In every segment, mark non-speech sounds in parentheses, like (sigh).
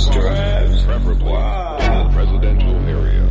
drives. preferably Wow. in a residential area.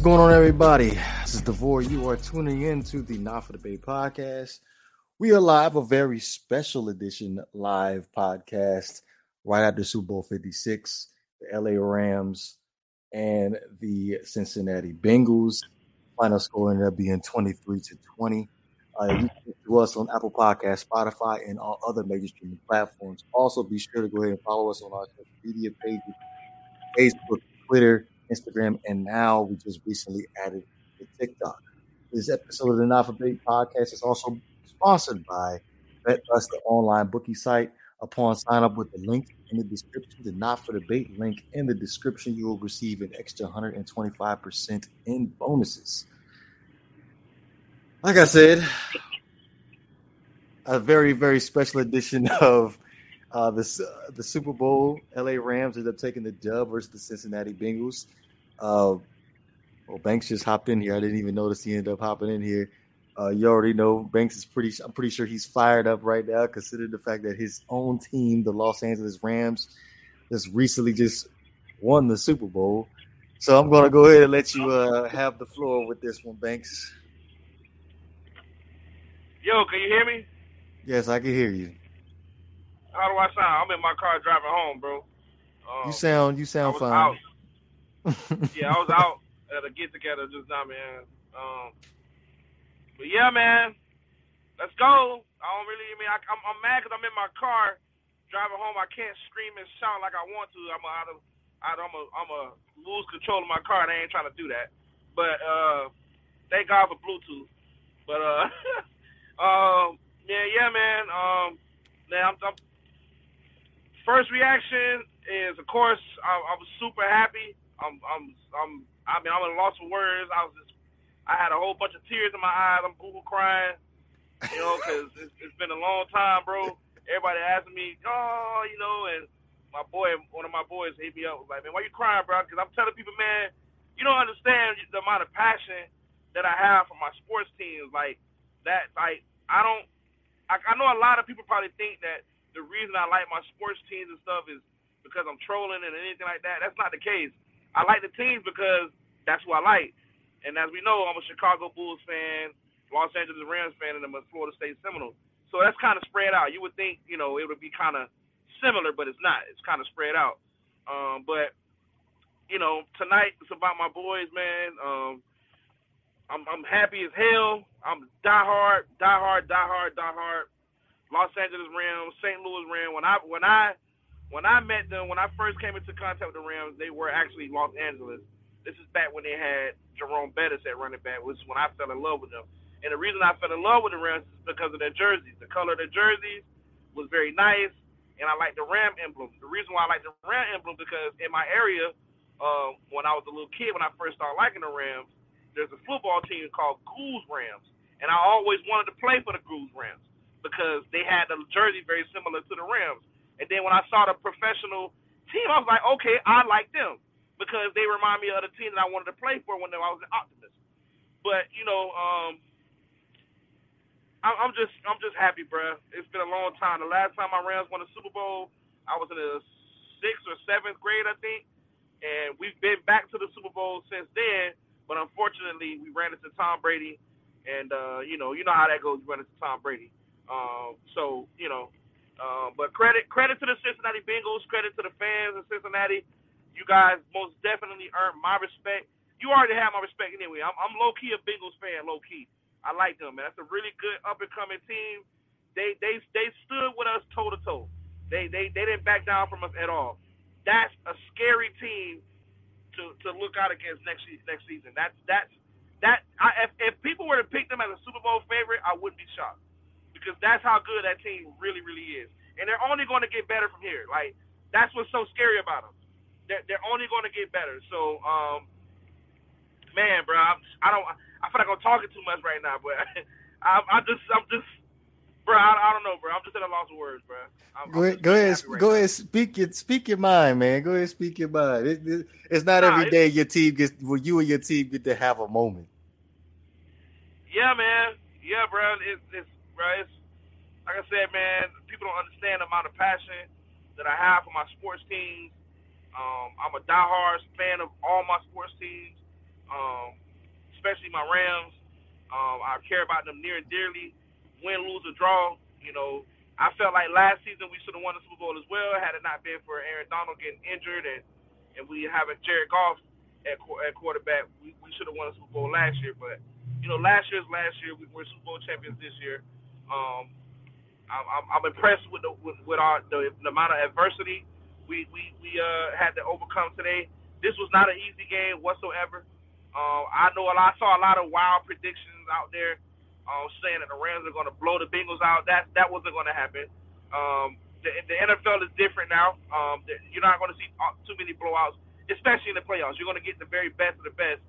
What's going on, everybody? This is Devore. You are tuning in to the Not for the Bay podcast. We are live, a very special edition live podcast right after Super Bowl 56, the LA Rams and the Cincinnati Bengals. Final score ended up being 23 to 20. Uh, you can to us on Apple Podcast, Spotify, and all other major streaming platforms. Also, be sure to go ahead and follow us on our social media pages Facebook, Twitter, Instagram, and now we just recently added the TikTok. This episode of the Not for Bait podcast is also sponsored by BetUs, the online bookie site. Upon sign up with the link in the description, the Not for Bait link in the description, you will receive an extra 125% in bonuses. Like I said, a very, very special edition (laughs) of uh, the, uh, the Super Bowl. LA Rams ended up taking the dub versus the Cincinnati Bengals. Uh, well, Banks just hopped in here. I didn't even notice he ended up hopping in here. Uh, you already know Banks is pretty. I'm pretty sure he's fired up right now, considering the fact that his own team, the Los Angeles Rams, just recently just won the Super Bowl. So I'm going to go ahead and let you uh, have the floor with this one, Banks. Yo, can you hear me? Yes, I can hear you. How do I sound? I'm in my car driving home, bro. Um, You sound you sound fine. out. Yeah, I was out at a get together just now, man. Um, but yeah, man, let's go. I don't really. I mean, I, I'm, I'm mad because I'm in my car driving home. I can't scream and shout like I want to. I'm out of, I'm a, I'm a lose control of my car, and I ain't trying to do that. But uh, thank God for Bluetooth. But uh, (laughs) um, yeah, yeah, man. Um, man, I'm, I'm first reaction is, of course, I, I was super happy. I'm, I'm, I'm, I mean, I'm at a loss for words. I was just, I had a whole bunch of tears in my eyes. I'm boo crying, you know, because it's, it's been a long time, bro. Everybody asking me, oh, you know, and my boy, one of my boys hit me up, was like, man, why you crying, bro? Because I'm telling people, man, you don't understand the amount of passion that I have for my sports teams. Like that, like I don't. I, I know a lot of people probably think that the reason I like my sports teams and stuff is because I'm trolling and anything like that. That's not the case. I like the teams because that's who I like. And as we know, I'm a Chicago Bulls fan, Los Angeles Rams fan, and I'm a Florida State Seminole. So that's kind of spread out. You would think, you know, it would be kind of similar, but it's not. It's kind of spread out. Um, but you know, tonight it's about my boys, man. Um, I'm I'm happy as hell. I'm diehard, diehard, diehard, diehard. Los Angeles Rams, St. Louis Rams. When I when I when I met them, when I first came into contact with the Rams, they were actually Los Angeles. This is back when they had Jerome Bettis at running back, which is when I fell in love with them. And the reason I fell in love with the Rams is because of their jerseys. The color of their jerseys was very nice, and I like the Ram emblem. The reason why I like the Ram emblem because in my area, uh, when I was a little kid, when I first started liking the Rams, there's a football team called Goose Rams, and I always wanted to play for the Goose Rams because they had the jersey very similar to the Rams. And then when I saw the professional team, I was like, okay, I like them because they remind me of the team that I wanted to play for when I was an Optimist. But you know, um, I'm just I'm just happy, bro. It's been a long time. The last time my Rams won a Super Bowl, I was in the sixth or seventh grade, I think, and we've been back to the Super Bowl since then. But unfortunately, we ran into Tom Brady, and uh, you know, you know how that goes. You run into Tom Brady. Um, so you know, uh, but credit credit to the Cincinnati Bengals, credit to the fans of Cincinnati. You guys most definitely earned my respect. You already have my respect anyway. I'm, I'm low key a Bengals fan, low key. I like them, man. That's a really good up and coming team. They they they stood with us toe to toe. They they they didn't back down from us at all. That's a scary team to to look out against next next season. That's that's that. I, if if people were to pick them as a Super Bowl favorite, I wouldn't be shocked because that's how good that team really really is. And they're only going to get better from here. Like that's what's so scary about them. They're, they're only going to get better. So, um, man, bro, I'm, I don't. I feel like I'm talking too much right now, but (laughs) I, I just, I'm just, bro. I, I don't know, bro. I'm just at a loss of words, bro. I'm, Go I'm ahead, go ahead, right go now. ahead. Speak your speak your mind, man. Go ahead, speak your mind. It, it- it's not Nah, every it- day your team gets, well, you and your team get to have a moment. Yeah, man. Yeah, bro. It's, it's, bro. It's like I said, man. People don't understand the amount of passion that I have for my sports teams. Um, I'm a diehard fan of all my sports teams, um, especially my Rams. Um, I care about them near and dearly. Win, lose, or draw. You know, I felt like last season we should have won the Super Bowl as well had it not been for Aaron Donald getting injured and and we having Jared Goff at, at quarterback. We, we should have won the Super Bowl last year, but you know, last year's last year. We were Super Bowl champions this year. Um, I'm, I'm, I'm impressed with the with, with our the, the amount of adversity we we we uh, had to overcome today. This was not an easy game whatsoever. Uh, I know a lot. I saw a lot of wild predictions out there uh, saying that the Rams are going to blow the Bengals out. That that wasn't going to happen. Um, the, the NFL is different now. Um, you're not going to see uh, too many blowouts, especially in the playoffs. You're going to get the very best of the best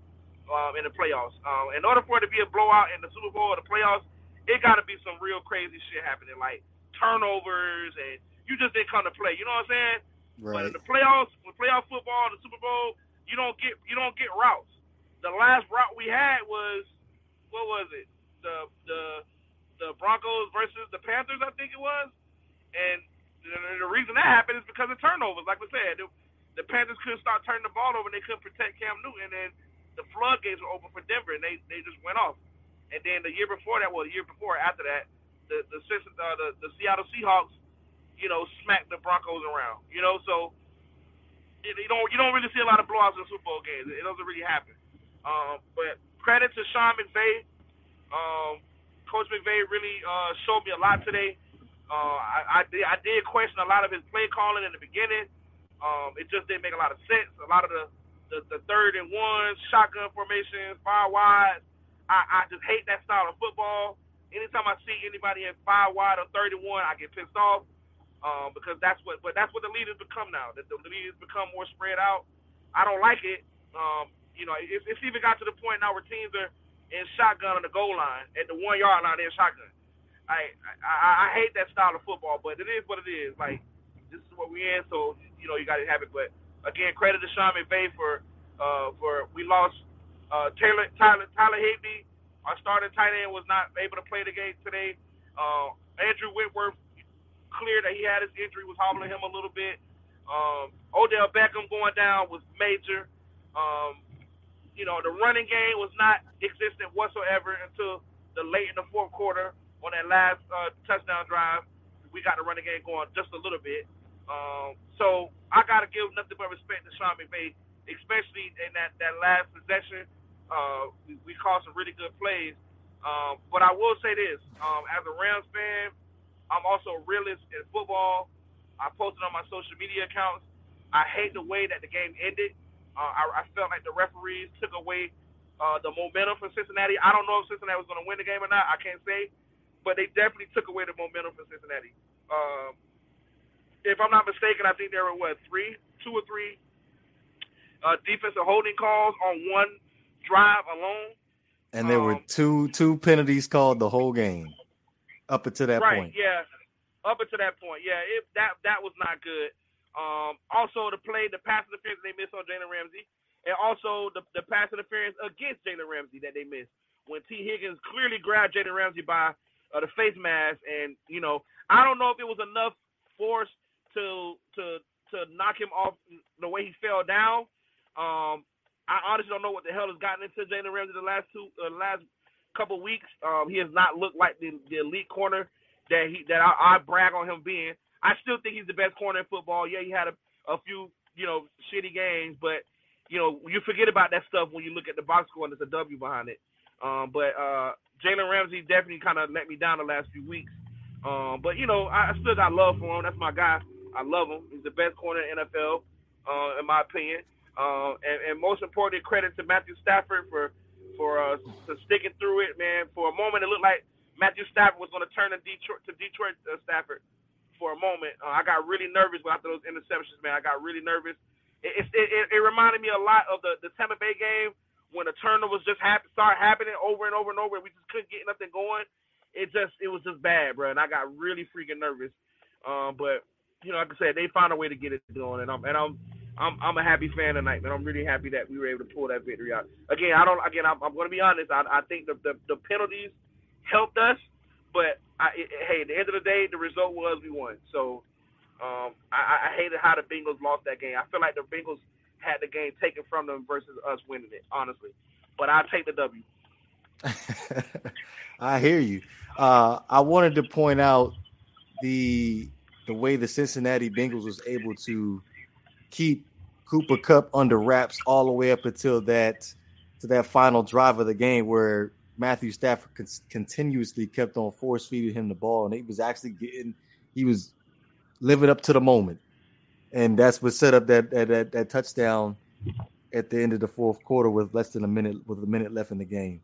um, in the playoffs. Um, in order for it to be a blowout in the Super Bowl or the playoffs, it got to be some real crazy shit happening, like turnovers and you just didn't come to play. You know what I'm saying? But in the playoffs, with playoff football, the Super Bowl, you don't get you don't get routs. The last rout we had was what was it? The the the Broncos versus the Panthers, I think it was. And the, the reason that happened is because of turnovers. Like we said, the, the Panthers couldn't start turning the ball over. and They couldn't protect Cam Newton, and then the floodgates were open for Denver, and they they just went off. And then the year before that, well, the year before after that, the the uh, the, the Seattle Seahawks, you know, smacked the Broncos around. You know, so you don't you don't really see a lot of blowouts in Super Bowl games. It doesn't really happen. Um, but credit to Sean McVay. Um, Coach McVay really uh, showed me a lot today. Uh, I, I, did, I did question a lot of his play calling in the beginning. Um, it just didn't make a lot of sense. A lot of the, the, the third and one, shotgun formations, five wide. I, I just hate that style of football. Anytime I see anybody in five wide or third and one, I get pissed off um, because that's what. But that's what the leaders become now. That the leaders become more spread out. I don't like it. Um, you know, it, it's even got to the point now where teams are in shotgun on the goal line at the one yard line. They're in shotgun. I, I I hate that style of football, but it is what it is. Like this is what we in, so you know you got to have it. But again, credit to Sean McVay for uh for we lost uh Taylor Tyler Tyler Higbee, our starting tight end, was not able to play the game today. Uh, Andrew Whitworth clear that he had his injury was hobbling him a little bit. Um, Odell Beckham going down was major. Um, you know, the running game was not existent whatsoever until the late in the fourth quarter on that last uh, touchdown drive. We got the running game going just a little bit. Um, so I got to give nothing but respect to Sean McVay, especially in that, that last possession. Uh, we, we called some really good plays. Um, but I will say this, um, as a Rams fan, I'm also a realist in football. I posted on my social media accounts. I hate the way that the game ended. Uh, I, I felt like the referees took away uh, the momentum from Cincinnati. I don't know if Cincinnati was going to win the game or not. I can't say, but they definitely took away the momentum from Cincinnati. Um, if I'm not mistaken, I think there were what three, two or three uh, defensive holding calls on one drive alone. And there were Um, two two penalties called the whole game up until that right, point. yeah. Up until that point, yeah, it, that that was not good. Um, also, the play, the pass interference they missed on Jalen Ramsey, and also the, the pass interference against Jalen Ramsey that they missed when Tee Higgins clearly grabbed Jalen Ramsey by uh, the face mask, and you know, I don't know if it was enough force to to to knock him off the way he fell down. Um, I honestly don't know what the hell has gotten into Jalen Ramsey the last two uh, last couple weeks. Um, he has not looked like the, the elite corner that he that I, I brag on him being. I still think he's the best corner in football. Yeah, he had a, a few you know shitty games, but you know you forget about that stuff when you look at the box score and there's a W behind it. Um, but uh, Jalen Ramsey definitely kind of let me down the last few weeks. Um, but you know I, I still got love for him. That's my guy. I love him. He's the best corner in the NFL, uh, in my opinion. Uh, and, and most importantly, credit to Matthew Stafford for for uh, sticking through it, man. For a moment, it looked like Matthew Stafford was going to turn to Detroit to Detroit uh, Stafford for a moment. Uh, I got really nervous after those interceptions, man. I got really nervous. It, it, it, it reminded me a lot of the, the Tampa Bay game when the turnovers just hap- start happening over and over and over. And we just couldn't get nothing going. It just it was just bad, bro. And I got really freaking nervous. Um, but you know, like I said, they found a way to get it going, and I'm and I'm I'm I'm a happy fan tonight, man. I'm really happy that we were able to pull that victory out. Again, I don't. Again, I'm, I'm going to be honest. I, I think the, the the penalties helped us, but I, it, hey, at the end of the day, the result was we won. So um, I, I hated how the Bengals lost that game. I feel like the Bengals had the game taken from them versus us winning it, honestly. But I take the W. (laughs) I hear you. Uh, I wanted to point out the the way the Cincinnati Bengals was able to keep Cooper Kupp under wraps all the way up until that to that final drive of the game where Matthew Stafford con- continuously kept on force feeding him the ball, and he was actually getting he was living up to the moment, and that's what set up that that that, that touchdown at the end of the fourth quarter with less than a minute with a minute left in the game.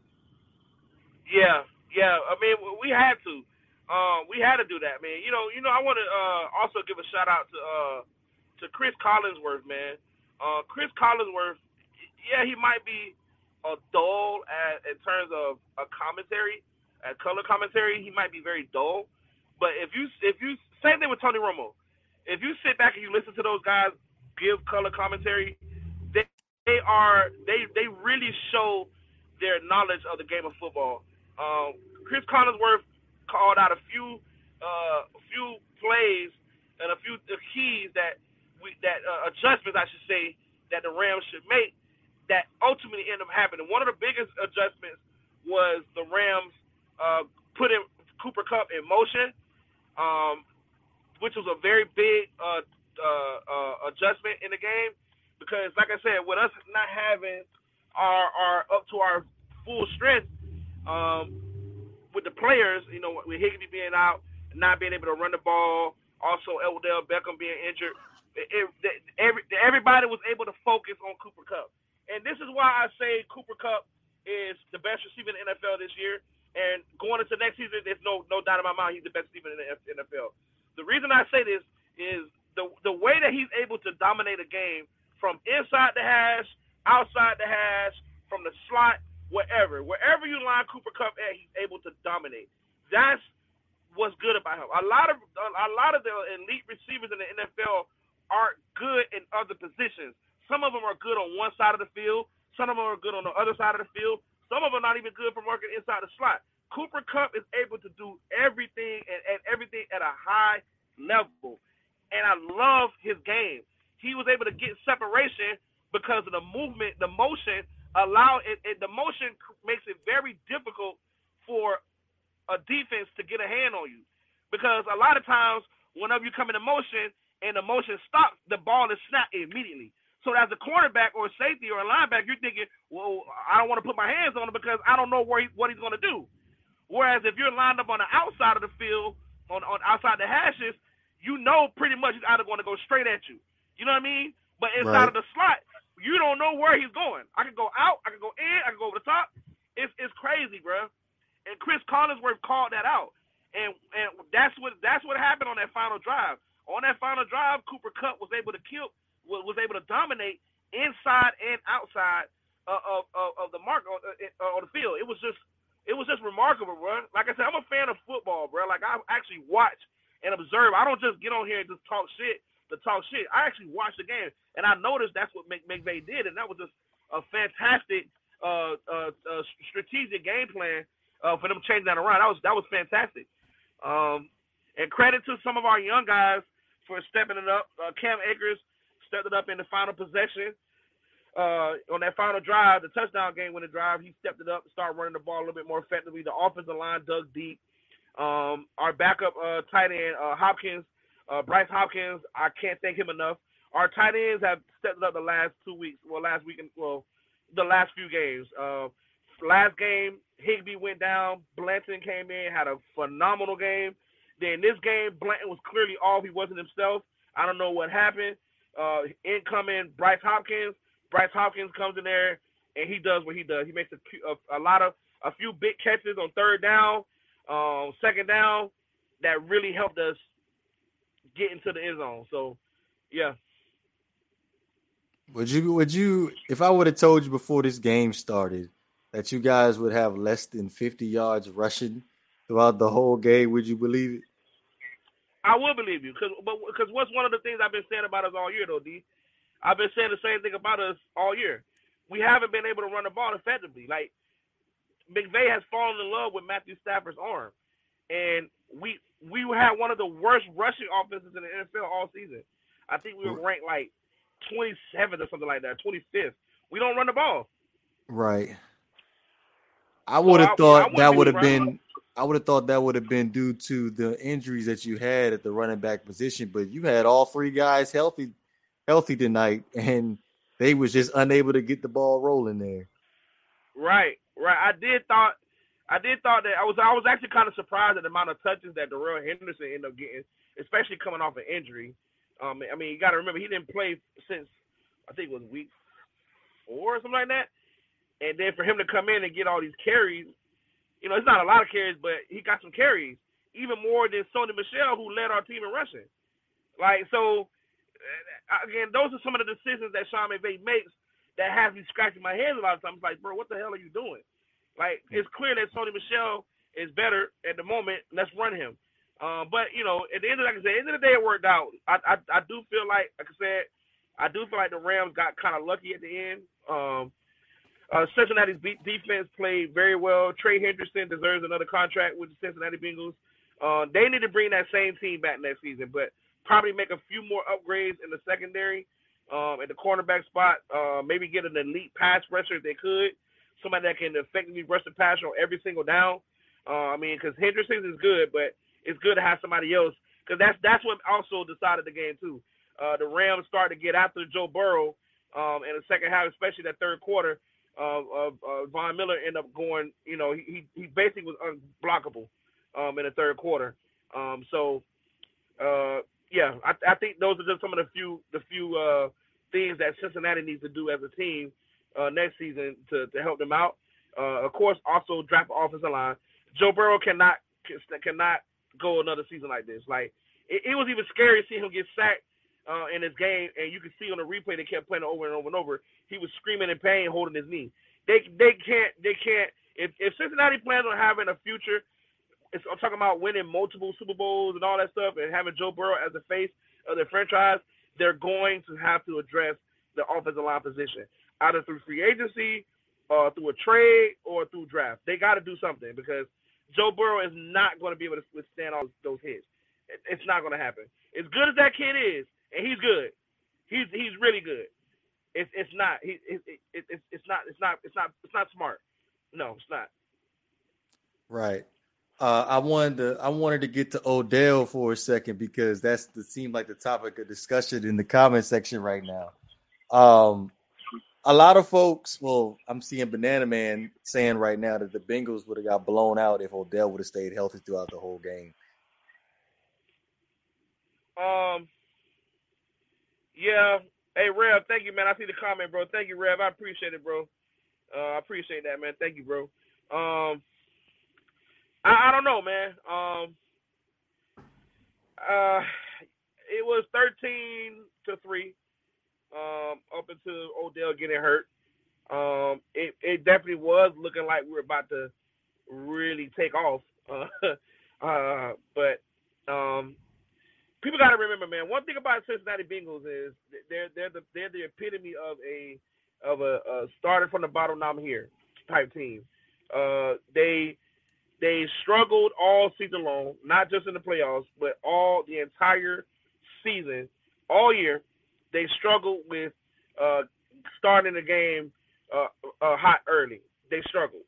Yeah, yeah. I mean, we had to. Um, we had to do that, man. You know, you know. I want to uh, also give a shout out to uh, to Chris Collinsworth, man. Uh, Chris Collinsworth, yeah, he might be a dull at, in terms of a commentary, a color commentary. He might be very dull, but if you if you same thing with Tony Romo, if you sit back and you listen to those guys give color commentary, they they are they they really show their knowledge of the game of football. Um, Chris Collinsworth called out a few uh, a few plays and a few keys that we that uh, adjustments I should say that the Rams should make that ultimately end up happening. One of the biggest adjustments was the Rams uh, putting Cooper Kupp in motion, um, which was a very big uh, uh, uh, adjustment in the game because, like I said, with us not having our, our up to our full strength, um, with the players, you know, with Higbee being out, not being able to run the ball, also Odell Beckham being injured, it, every, everybody was able to focus on Cooper Kupp. And this is why I say Cooper Kupp is the best receiver in the NFL this year. And going into next season, there's no no doubt in my mind he's the best receiver in the NFL. The reason I say this is the the way that he's able to dominate a game from inside the hash, outside the hash, from the slot, wherever. Wherever you line Cooper Kupp at, he's able to dominate. That's what's good about him. A lot of a lot of the elite receivers in the NFL aren't good in other positions. Some of them are good on one side of the field. Some of them are good on the other side of the field. Some of them are not even good for working inside the slot. Cooper Kupp is able to do everything and, and everything at a high level. And I love his game. He was able to get separation because of the movement, the motion allow it, it, the motion makes it very difficult for a defense to get a hand on you because a lot of times whenever you come into motion and the motion stops, the ball is snapped immediately. So as a cornerback or a safety or a linebacker, you're thinking, well, I don't want to put my hands on him because I don't know where he, what he's going to do. Whereas if you're lined up on the outside of the field, on, on outside the hashes, you know pretty much he's either going to go straight at you. You know what I mean? But inside right. of the slot, you don't know where he's going. I can go out, I can go in, I can go over the top. It's it's crazy, bro. And Chris Collinsworth called that out, and and that's what that's what happened on that final drive. On that final drive, Cooper Kupp was able to kill, was able to dominate inside and outside of of, of the mark on, uh, on the field. It was just it was just remarkable, bro. Like I said, I'm a fan of football, bro. Like I actually watch and observe. I don't just get on here and just talk shit to talk shit. I actually watched the game, and I noticed that's what McVay did, and that was just a fantastic uh, uh, uh, strategic game plan uh, for them changing that around. That was that was fantastic. Um, and credit to some of our young guys for stepping it up. Uh, Cam Akers stepped it up in the final possession. Uh, on that final drive, the touchdown game winning drive, he stepped it up started running the ball a little bit more effectively. The offensive line dug deep. Um, our backup uh, tight end, uh, Hopkins, uh, Bryce Hopkins, I can't thank him enough. Our tight ends have stepped it up the last two weeks. Well, last week and well, the last few games. Uh, last game, Higbee went down. Blanton came in, had a phenomenal game. Then this game, Blanton was clearly off. He wasn't himself. I don't know what happened. Uh, incoming Bryce Hopkins. Bryce Hopkins comes in there and he does what he does. He makes a, a, a lot of a few big catches on third down, um, second down that really helped us get into the end zone. So, yeah. Would you would you if I would have told you before this game started that you guys would have less than 50 yards rushing throughout the whole game, would you believe it? I will believe you, cause but because what's one of the things I've been saying about us all year though, D. I've been saying the same thing about us all year. We haven't been able to run the ball effectively. Like McVay has fallen in love with Matthew Stafford's arm, and we we had one of the worst rushing offenses in the NFL all season. I think we were ranked like 27th or something like that, 25th. We don't run the ball. Right. I would have I- thought I that wouldn't be have been. I would have thought that would have been due to the injuries that you had at the running back position, but you had all three guys healthy, healthy tonight, (laughs) and they was just unable to get the ball rolling there. Right, right. I did thought, I did thought that I was, I was actually kind of surprised at the amount of touches that Darrell Henderson ended up getting, especially coming off an injury. Um, I mean, you got to remember he didn't play since I think it was week four or something like that, and then for him to come in and get all these carries, you know, it's not a lot of carries, but he got some carries, even more than Sony Michel, who led our team in rushing. Like so, uh, again, those are some of the decisions that Sean McVay makes that has me scratching my head a lot of times. Like, bro, what the hell are you doing? Like, it's clear that Sony Michel is better at the moment. Let's run him. Um, but you know, at the end of like I said, end of the day, it worked out. I I, I do feel like, like I said, I do feel like the Rams got kind of lucky at the end. Um, uh, Cincinnati's defense played very well. Trey Henderson deserves another contract with the Cincinnati Bengals. Uh, they need to bring that same team back next season, but probably make a few more upgrades in the secondary, um, at the cornerback spot. Uh, maybe get an elite pass rusher if they could, somebody that can effectively rush the passer on every single down. Uh, I mean, because Henderson is good, but it's good to have somebody else because that's that's what also decided the game too. Uh, the Rams started to get after Joe Burrow um, in the second half, especially that third quarter. Uh, uh, uh, Von Miller ended up going, you know, he he basically was unblockable um, in the third quarter. Um, so, uh, yeah, I, I think those are just some of the few the few uh, things that Cincinnati needs to do as a team uh, next season to, to help them out. Uh, of course, also draft offensive line. Joe Burrow cannot cannot go another season like this. Like it, it was even scary to see him get sacked uh, in his game, and you can see on the replay they kept playing it over and over and over. He was screaming in pain, holding his knee. They they can't they can't. If if Cincinnati plans on having a future, it's, I'm talking about winning multiple Super Bowls and all that stuff, and having Joe Burrow as the face of their franchise, they're going to have to address the offensive line position, either through free agency, uh, through a trade, or through draft. They got to do something because Joe Burrow is not going to be able to withstand all those hits. It's not going to happen. As good as that kid is, and he's good, he's he's really good. It's it's not he it, it, it, it's not it's not it's not it's not smart. No, it's not. Right. Uh, I wanted to I wanted to get to Odell for a second because that's the seemed like the topic of discussion in the comment section right now. Um, a lot of folks, well, I'm seeing Banana Man saying right now that the Bengals would have got blown out if Odell would have stayed healthy throughout the whole game. Um. Yeah. Hey, Rev, thank you, man. I see the comment, bro. Thank you, Rev. I appreciate it, bro. Uh, I appreciate that, man. Thank you, bro. Um, I, I don't know, man. Um, uh, it was thirteen to three. Um, up until Odell getting hurt. Um, it it definitely was looking like we were about to really take off. (laughs) Uh, uh, but um, people got to remember, man. One thing about Cincinnati Bengals is they're they're the they're the epitome of a of a, a started from the bottom. Now I'm here type team. Uh, they they struggled all season long, not just in the playoffs, but all the entire season, all year. They struggled with uh, starting the game uh, uh, hot early. They struggled.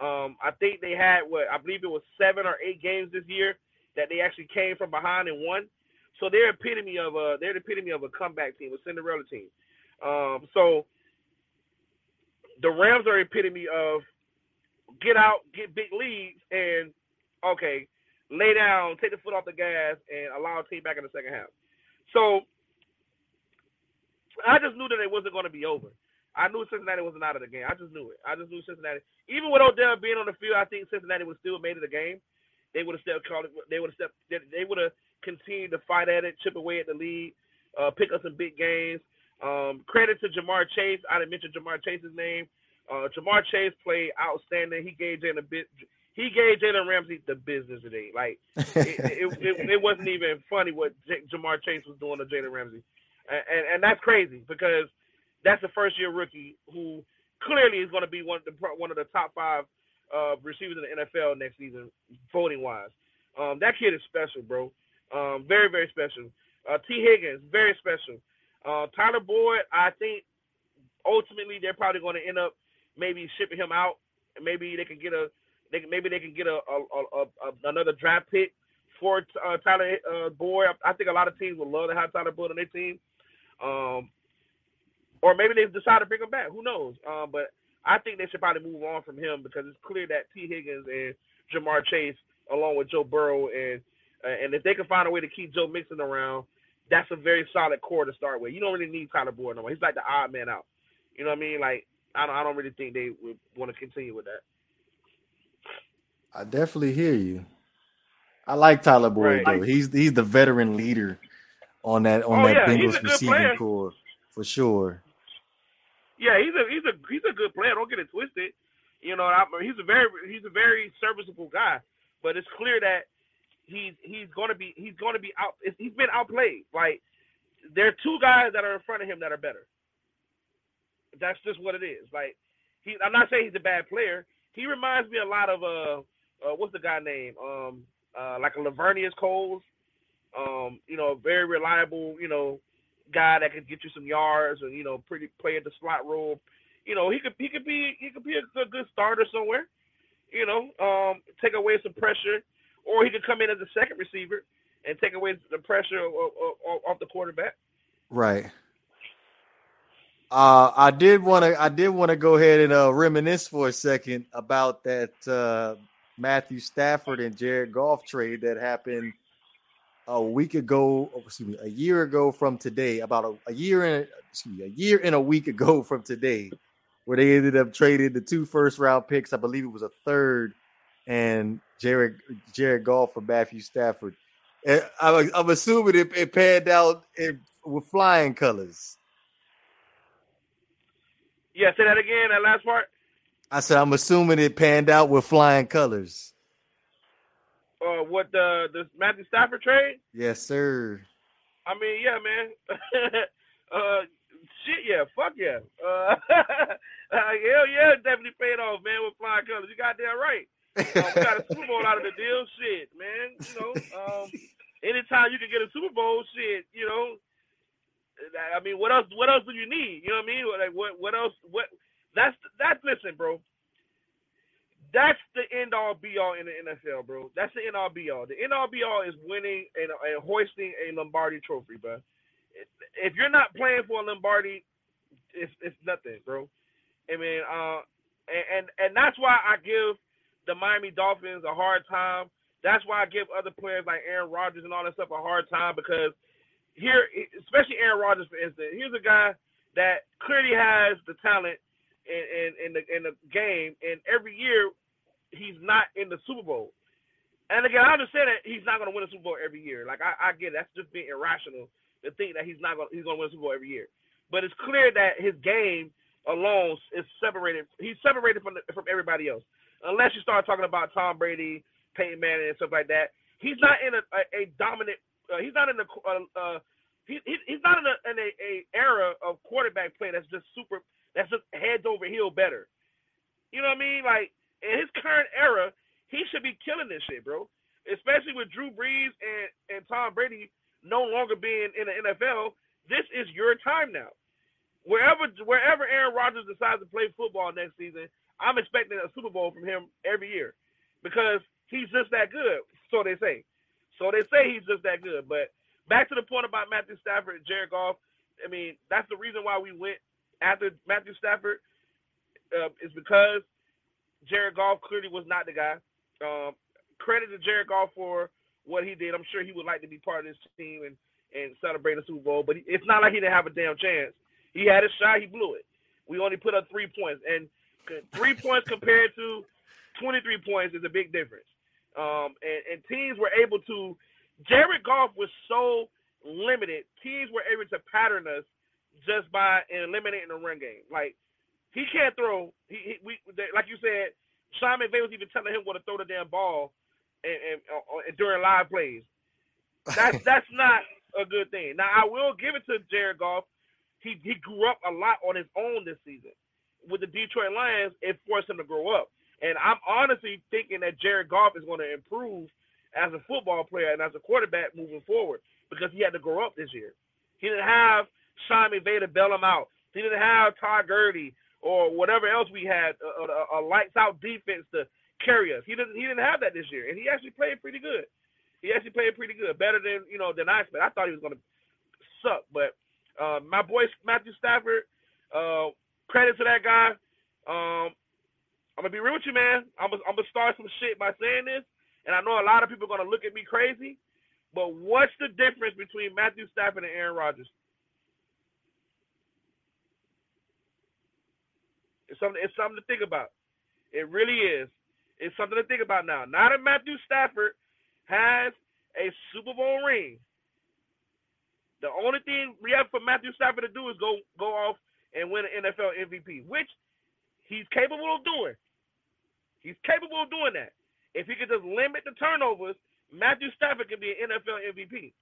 Um, I think they had what I believe it was seven or eight games this year that they actually came from behind and won. So they're epitome of a they're the epitome of a comeback team, a Cinderella team. Um, so the Rams are epitome of get out, get big leads, and okay, lay down, take the foot off the gas, and allow a team back in the second half. So I just knew that it wasn't going to be over. I knew Cincinnati wasn't out of the game. I just knew it. I just knew Cincinnati. Even with Odell being on the field, I think Cincinnati would still made it a game. They would have still called it. They would have stepped. They would have. Continue to fight at it, chip away at the lead, uh, pick up some big games. Um, credit to Ja'Marr Chase. I didn't mention Ja'Marr Chase's name. Uh, Ja'Marr Chase played outstanding. He gave Jalen a bit. He gave Jalen Ramsey the business today. Like (laughs) it, it, it, it, wasn't even funny what J- Ja'Marr Chase was doing to Jalen Ramsey, and, and and that's crazy because that's a first year rookie who clearly is going to be one of the one of the top five uh, receivers in the NFL next season, voting wise. Um, that kid is special, bro. Um, very very special. Uh, Tee Higgins, very special. Uh, Tyler Boyd, I think ultimately they're probably going to end up maybe shipping him out, maybe they can get a they maybe they can get a, a, a, a another draft pick for uh, Tyler uh, Boyd. I think a lot of teams would love to have Tyler Boyd on their team. Um, or maybe they decide to bring him back. Who knows? Um, but I think they should probably move on from him because it's clear that Tee Higgins and Ja'Marr Chase, along with Joe Burrow, and and if they can find a way to keep Joe Mixon around, that's a very solid core to start with. You don't really need Tyler Boyd no more. He's like the odd man out. You know what I mean? Like I don't, I don't really think they would want to continue with that. I definitely hear you. I like Tyler Boyd right. though. He's he's the veteran leader on that on oh, that yeah, Bengals receiving player. core for sure. Yeah, he's a he's a he's a good player. Don't get it twisted. You know, I, he's a very he's a very serviceable guy. But it's clear that he's he's to be he's to be out. He's been outplayed. Like there are two guys that are in front of him that are better. That's just what it is. Like he, I'm not saying he's a bad player. He reminds me a lot of uh, uh what's the guy name? Um, uh, like a Laveranues Coles. Um, you know, a very reliable. You know, guy that could get you some yards and you know, pretty play at the slot role. You know, he could he could be he could be a, a good starter somewhere. You know, um, take away some pressure or he could come in as a second receiver and take away the pressure off the quarterback. Right. Uh, I did want to. I did want to go ahead and uh, reminisce for a second about that uh, Matthew Stafford and Jared Goff trade that happened a week ago. Oh, excuse me, a year ago from today. About a, a year and excuse me, a year and a week ago from today, where they ended up trading the two first round picks. I believe it was a third and Jared Jared Goff for Matthew Stafford. And I'm, I'm assuming it, it panned out in, with flying colors. Yeah, say that again. That last part. I said I'm assuming it panned out with flying colors. Uh, what the the Matthew Stafford trade? Yes, sir. I mean, yeah, man. (laughs) uh, shit, yeah, fuck yeah. Uh, (laughs) hell yeah, definitely paid off, man, with flying colors. You got that right. Um, we got a Super Bowl out of the deal. Shit, man. You know, um, anytime you can get a Super Bowl, shit. You know, I mean, what else? What else do you need? You know what I mean? Like, what? What else? What? That's that's listen, bro. That's the end all be all in the NFL, bro. That's the end all be all. The end all be all is winning and, and hoisting a Lombardi trophy, bro. If you're not playing for a Lombardi, it's it's nothing, bro. I mean, uh, and, and and that's why I give the Miami Dolphins a hard time. That's why I give other players like Aaron Rodgers and all that stuff a hard time because here, especially Aaron Rodgers, for instance, here's a guy that clearly has the talent in, in, in the in the game, and every year he's not in the Super Bowl. And again, I understand that he's not going to win a Super Bowl every year. Like I, I get it. that's just being irrational to think that he's not going he's going to win a Super Bowl every year. But it's clear that his game alone is separated. He's separated from the, from everybody else unless you start talking about Tom Brady, Peyton Manning, and stuff like that. He's not in a, a, a dominant. Uh, he's not in the. Uh, uh, he, he, he's not in a, in a, a era of quarterback play that's just super. That's just heads over heel better. You know what I mean? Like in his current era, he should be killing this shit, bro. Especially with Drew Brees and and Tom Brady no longer being in the NFL. This is your time now. Wherever wherever Aaron Rodgers decides to play football next season, I'm expecting a Super Bowl from him every year because he's just that good. So they say. So they say he's just that good. But back to the point about Matthew Stafford and Jared Goff. I mean, that's the reason why we went after Matthew Stafford uh, is because Jared Goff clearly was not the guy. Um, credit to Jared Goff for what he did. I'm sure he would like to be part of this team and, and celebrate a Super Bowl. But it's not like he didn't have a damn chance. He had a shot. He blew it. We only put up three points. And Three points compared to 23 points is a big difference. Um, and, and teams were able to Jared Goff was so limited. Teams were able to pattern us just by eliminating the run game. Like he can't throw. He, he we like you said. Sean McVay was even telling him what to throw the damn ball, and, and, uh, and during live plays. That's (laughs) that's not a good thing. Now I will give it to Jared Goff. He he grew up a lot on his own this season. With the Detroit Lions, it forced him to grow up. And I'm honestly thinking that Jared Goff is going to improve as a football player and as a quarterback moving forward because he had to grow up this year. He didn't have Sean McVay to bail him out. He didn't have Todd Gurley or whatever else we had, a, a, a lights out defense to carry us. He didn't. He didn't have that this year, and he actually played pretty good. He actually played pretty good, better than you know than I expected. I thought he was going to suck, but uh, my boy Matthew Stafford, uh, credit to that guy. Um, I'm gonna be real with you, man. I'm gonna, I'm gonna start some shit by saying this, and I know a lot of people are gonna look at me crazy, but what's the difference between Matthew Stafford and Aaron Rodgers? It's something. It's something to think about. It really is. It's something to think about now. Now that Matthew Stafford has a Super Bowl ring, the only thing we have for Matthew Stafford to do is go go off and win an NFL MVP, which he's capable of doing. He's capable of doing that. If he could just limit the turnovers, Matthew Stafford can be an NFL MVP.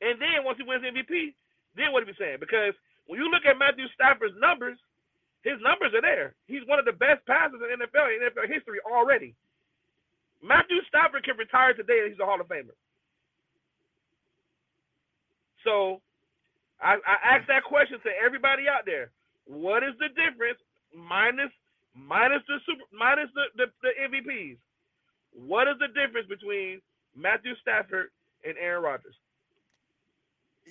And then once he wins MVP, then what are we saying? Because when you look at Matthew Stafford's numbers, his numbers are there. He's one of the best passers in NFL in NFL history already. Matthew Stafford can retire today and he's a Hall of Famer. So I, I asked that question to everybody out there. What is the difference minus minus the super minus the, the, the MVPs? What is the difference between Matthew Stafford and Aaron Rodgers?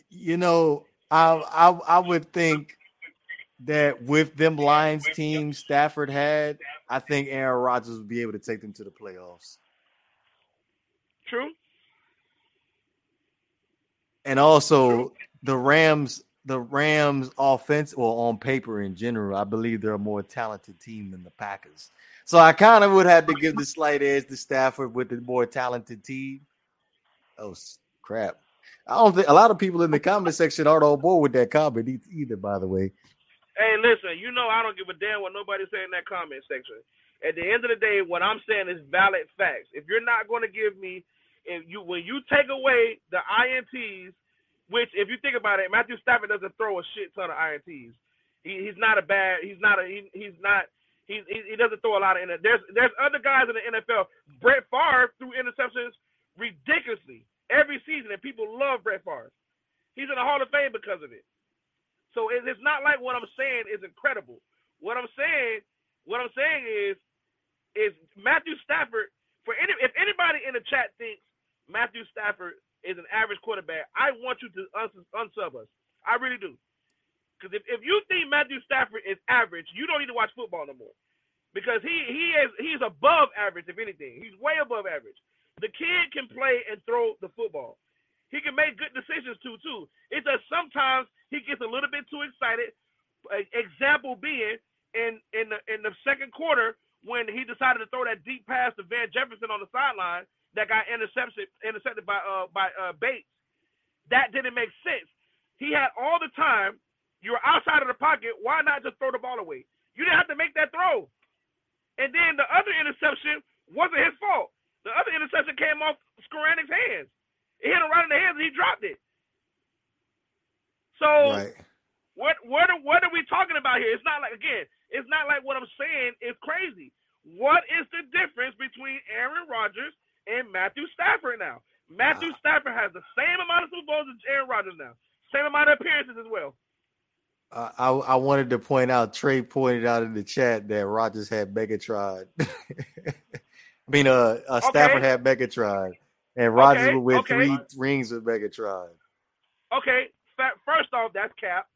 You know, I I I would think that with them Lions team Stafford had, I think Aaron Rodgers would be able to take them to the playoffs. True. And also True. The Rams, the Rams offense, well, on paper in general, I believe they're a more talented team than the Packers. So I kind of would have to give the slight edge to Stafford with the more talented team. Oh crap! I don't think a lot of people in the comment section aren't on board with that comment either. By the way, Hey, listen, you know I don't give a damn what nobody say in that comment section. At the end of the day, what I'm saying is valid facts. If you're not going to give me, if you when you take away the ints, which if you think about it, Matthew Stafford doesn't throw a shit ton of ints. He, he's not a bad. He's not a. He, he's not. He, he doesn't throw a lot of. There's there's other guys in the NFL. Brett Favre threw interceptions ridiculously every season, and people love Brett Favre. He's in the Hall of Fame because of it. So it's not like what I'm saying is incredible. What I'm saying, what I'm saying is, is Matthew Stafford. For any, if anybody in the chat thinks Matthew Stafford is an average quarterback, I want you to unsub us. I really do. Because if, if you think Matthew Stafford is average, you don't need to watch football no more. Because he he is he's above average, if anything. He's way above average. The kid can play and throw the football. He can make good decisions too, too. It's just sometimes he gets a little bit too excited. Uh, example being in in the in the second quarter when he decided to throw that deep pass to Van Jefferson on the sideline that got intercepted intercepted by uh by uh Bates. That didn't make sense. He had all the time. You were outside of the pocket. Why not just throw the ball away? You didn't have to make that throw. And then the other interception wasn't his fault. The other interception came off Skowronek's hands. It hit him right in the hands and he dropped it. So right. what what are, what are we talking about here? It's not like again, it's not like what I'm saying is crazy. What is the difference between Aaron Rodgers and Matthew Stafford now? Matthew uh, Stafford has the same amount of Super Bowls as Aaron Rodgers now. Same amount of appearances as well. Uh, I I wanted to point out. Trey pointed out in the chat that Rodgers had Megatron. (laughs) I mean, uh, uh Stafford okay. had Megatron. And Rodgers okay, win okay. three rings with Megatron. Okay, first off, that's cap.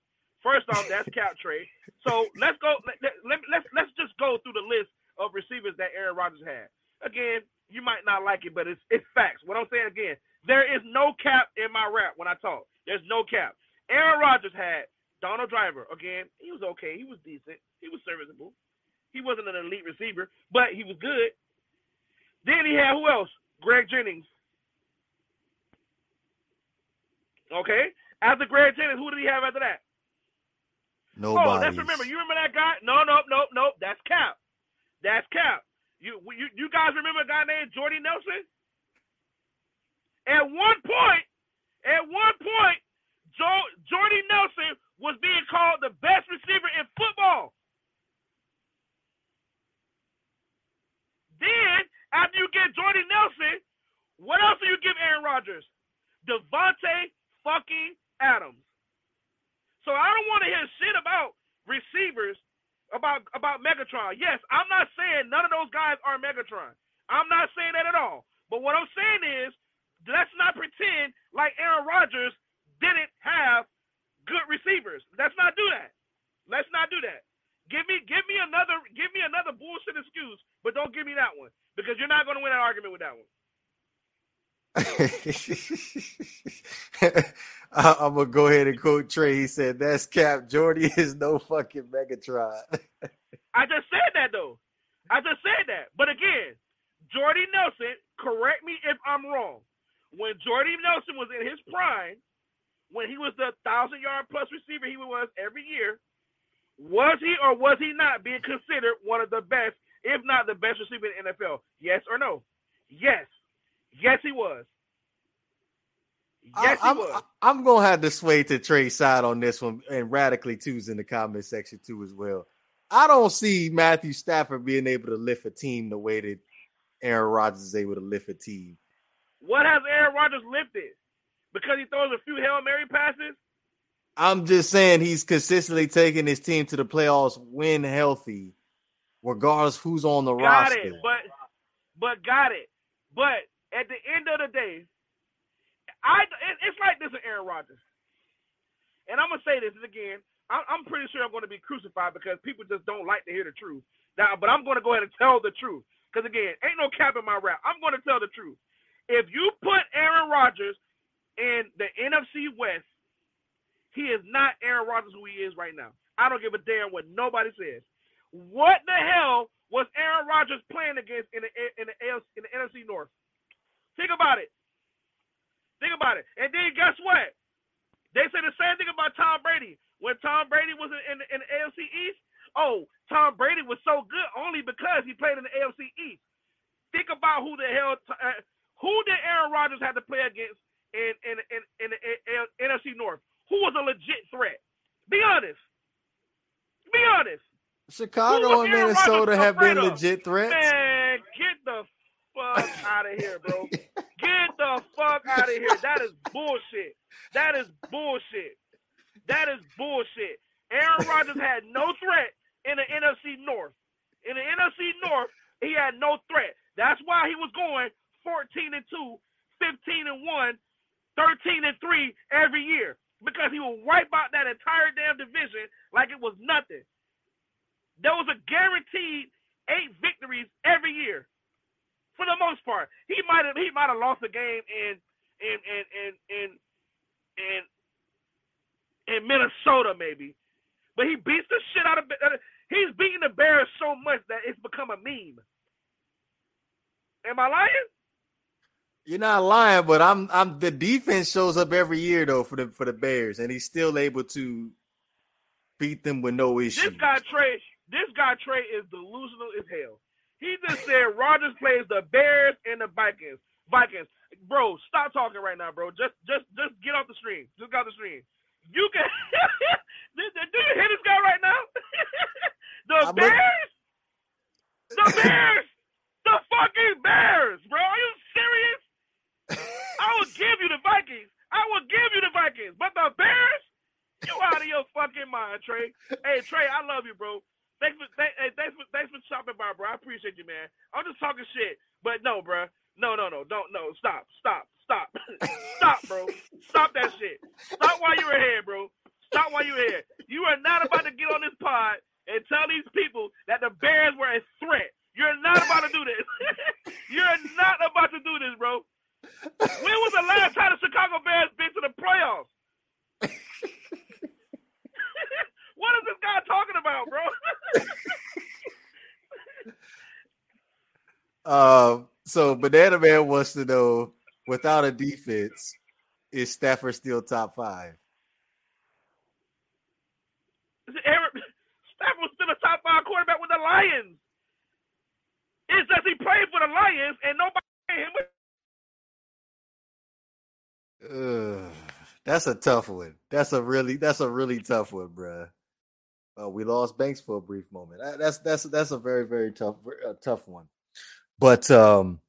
First off, that's (laughs) cap Trey. So let's go. Let, let, let's let's just go through the list of receivers that Aaron Rodgers had. Again, you might not like it, but it's it's facts. What I'm saying again, there is no cap in my rap when I talk. There's no cap. Aaron Rodgers had Donald Driver. Again, he was okay. He was decent. He was serviceable. He wasn't an elite receiver, but he was good. Then he had who else? Greg Jennings, Okay. After Greg Jennings, who did he have after that? Nobody. Oh, let's remember. You remember that guy? No, no, no, no. That's Cap. That's Cap. You, you, you guys remember a guy named Jordy Nelson? At one point, at one point, Joe, Jordy Nelson was being called the best receiver in football. Then, after you get Jordy Nelson, what else do you give Aaron Rodgers? Davante fucking Adams. So I don't want to hear shit about receivers, about about Megatron. Yes, I'm not saying none of those guys are Megatron. I'm not saying that at all. But what I'm saying is, let's not pretend like Aaron Rodgers didn't have good receivers. Let's not do that. Let's not do that. Give me give me another give me another bullshit excuse, but don't give me that one because you're not going to win an argument with that one. I'm gonna go ahead and quote Trey. He said, "That's Cap. Jordy (laughs) is no fucking Megatron." I just said that though. I just said that. But again, Jordy Nelson. Correct me if I'm wrong. When Jordy Nelson was in his prime, when he was the thousand yard plus receiver he was every year, was he or was he not being considered one of the best, if not the best receiver in the NFL? Yes or no? Yes. Yes, he was. Yes, I, am he was. I'm gonna have to sway to Trey's side on this one, and radically two's in the comment section too as well. I don't see Matthew Stafford being able to lift a team the way that Aaron Rodgers is able to lift a team. What has Aaron Rodgers lifted? Because he throws a few Hail Mary passes? I'm just saying he's consistently taking his team to the playoffs when healthy, regardless who's on the got roster. it, but but got it. But at the end of the day, I it, it's like this with Aaron Rodgers. And I'm gonna say this again. I'm, I'm pretty sure I'm going to be crucified because people just don't like to hear the truth. Now, but I'm going to go ahead and tell the truth because again, ain't no cap in my rap. I'm going to tell the truth. If you put Aaron Rodgers in the NFC West, he is not Aaron Rodgers who he is right now. I don't give a damn what nobody says. What the hell was Aaron Rodgers playing against in the in the, AFC, in the NFC North? Think about it. Think about it. And then guess what? They say the same thing about Tom Brady. When Tom Brady was in, in, in the AFC East, oh, Tom Brady was so good only because he played in the AFC East. Think about who the hell, uh, who did Aaron Rodgers have to play against in in in, in the NFC North? Who was a legit threat? Be honest. Be honest. Chicago and Minnesota have been legit threats. Man, get the fuck (laughs) out of here, bro. Get the fuck out of here. (laughs) That is bullshit. That is bullshit. That is bullshit. Aaron Rodgers had no threat in the NFC North. In the NFC North, he had no threat. That's why he was going 14 and 2, 15 and 1, 13 and 3 every year. Because he would wipe out that entire damn division like it was nothing. There was a guaranteed eight victories every year. For the most part. He might have he might have lost a game in in in in in in, in Minnesota maybe. But he beats the shit out of uh, he's beating the Bears so much that it's become a meme. Am I lying? You're not lying, but I'm I'm the defense shows up every year though for the for the Bears, and he's still able to beat them with no issue. This guy Trey, this guy Trey is delusional as hell. He just said Rodgers plays the Bears and the Vikings. Vikings, bro, stop talking right now, bro. Just just just get off the stream. Just get off the stream. You can. (laughs) do you hear this guy right now? (laughs) the I'm Bears, the Bears, the fucking Bears, bro. Are you serious? I will give you the Vikings. I will give you the Vikings, but the Bears, you out of your fucking mind, Trey. Hey, Trey, I love you, bro. Thanks for th- hey, thanks for thanks for stopping by, bro. I appreciate you, man. I'm just talking shit, but no, bro. No, no, no, don't no. Stop, stop, stop, (laughs) stop, bro. Stop that shit. Stop while you're here, bro. Stop while you're here. You are not about to get on this pod and tell these people that the Bears were a threat. You're not about to do this. (laughs) you're not about to do this, bro. When was the last time the Chicago Bears been to the playoffs? What is this guy talking about, bro? Uh, (laughs) so Banana Man wants to know, without a defense, is Stafford still top five? Stafford was still a top five quarterback with the Lions. It's just he played for the Lions and nobody paid him. Ugh, that's a tough one. That's a really that's a really tough one, bruh. Uh, we lost Banks for a brief moment. That's that's that's a very very tough uh, tough one. But um,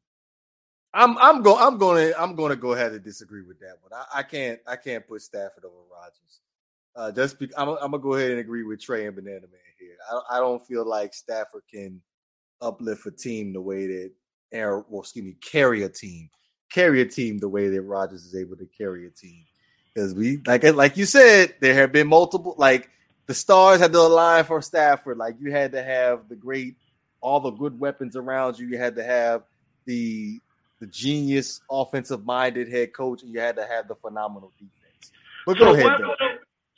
I'm I'm going I'm going to I'm going to go ahead and disagree with that one. I, I can't I can't put Stafford over Rodgers. Uh, just be, I'm, I'm gonna go ahead and agree with Trey and Banana Man here. I, I don't feel like Stafford can uplift a team the way that Aaron, well, excuse me, carry a team, carry a team the way that Rodgers is able to carry a team. Because we like like you said, there have been multiple like the stars had to align for Stafford. Like you had to have the great, all the good weapons around you. You had to have the the genius offensive minded head coach, and you had to have the phenomenal defense. But go so ahead. What,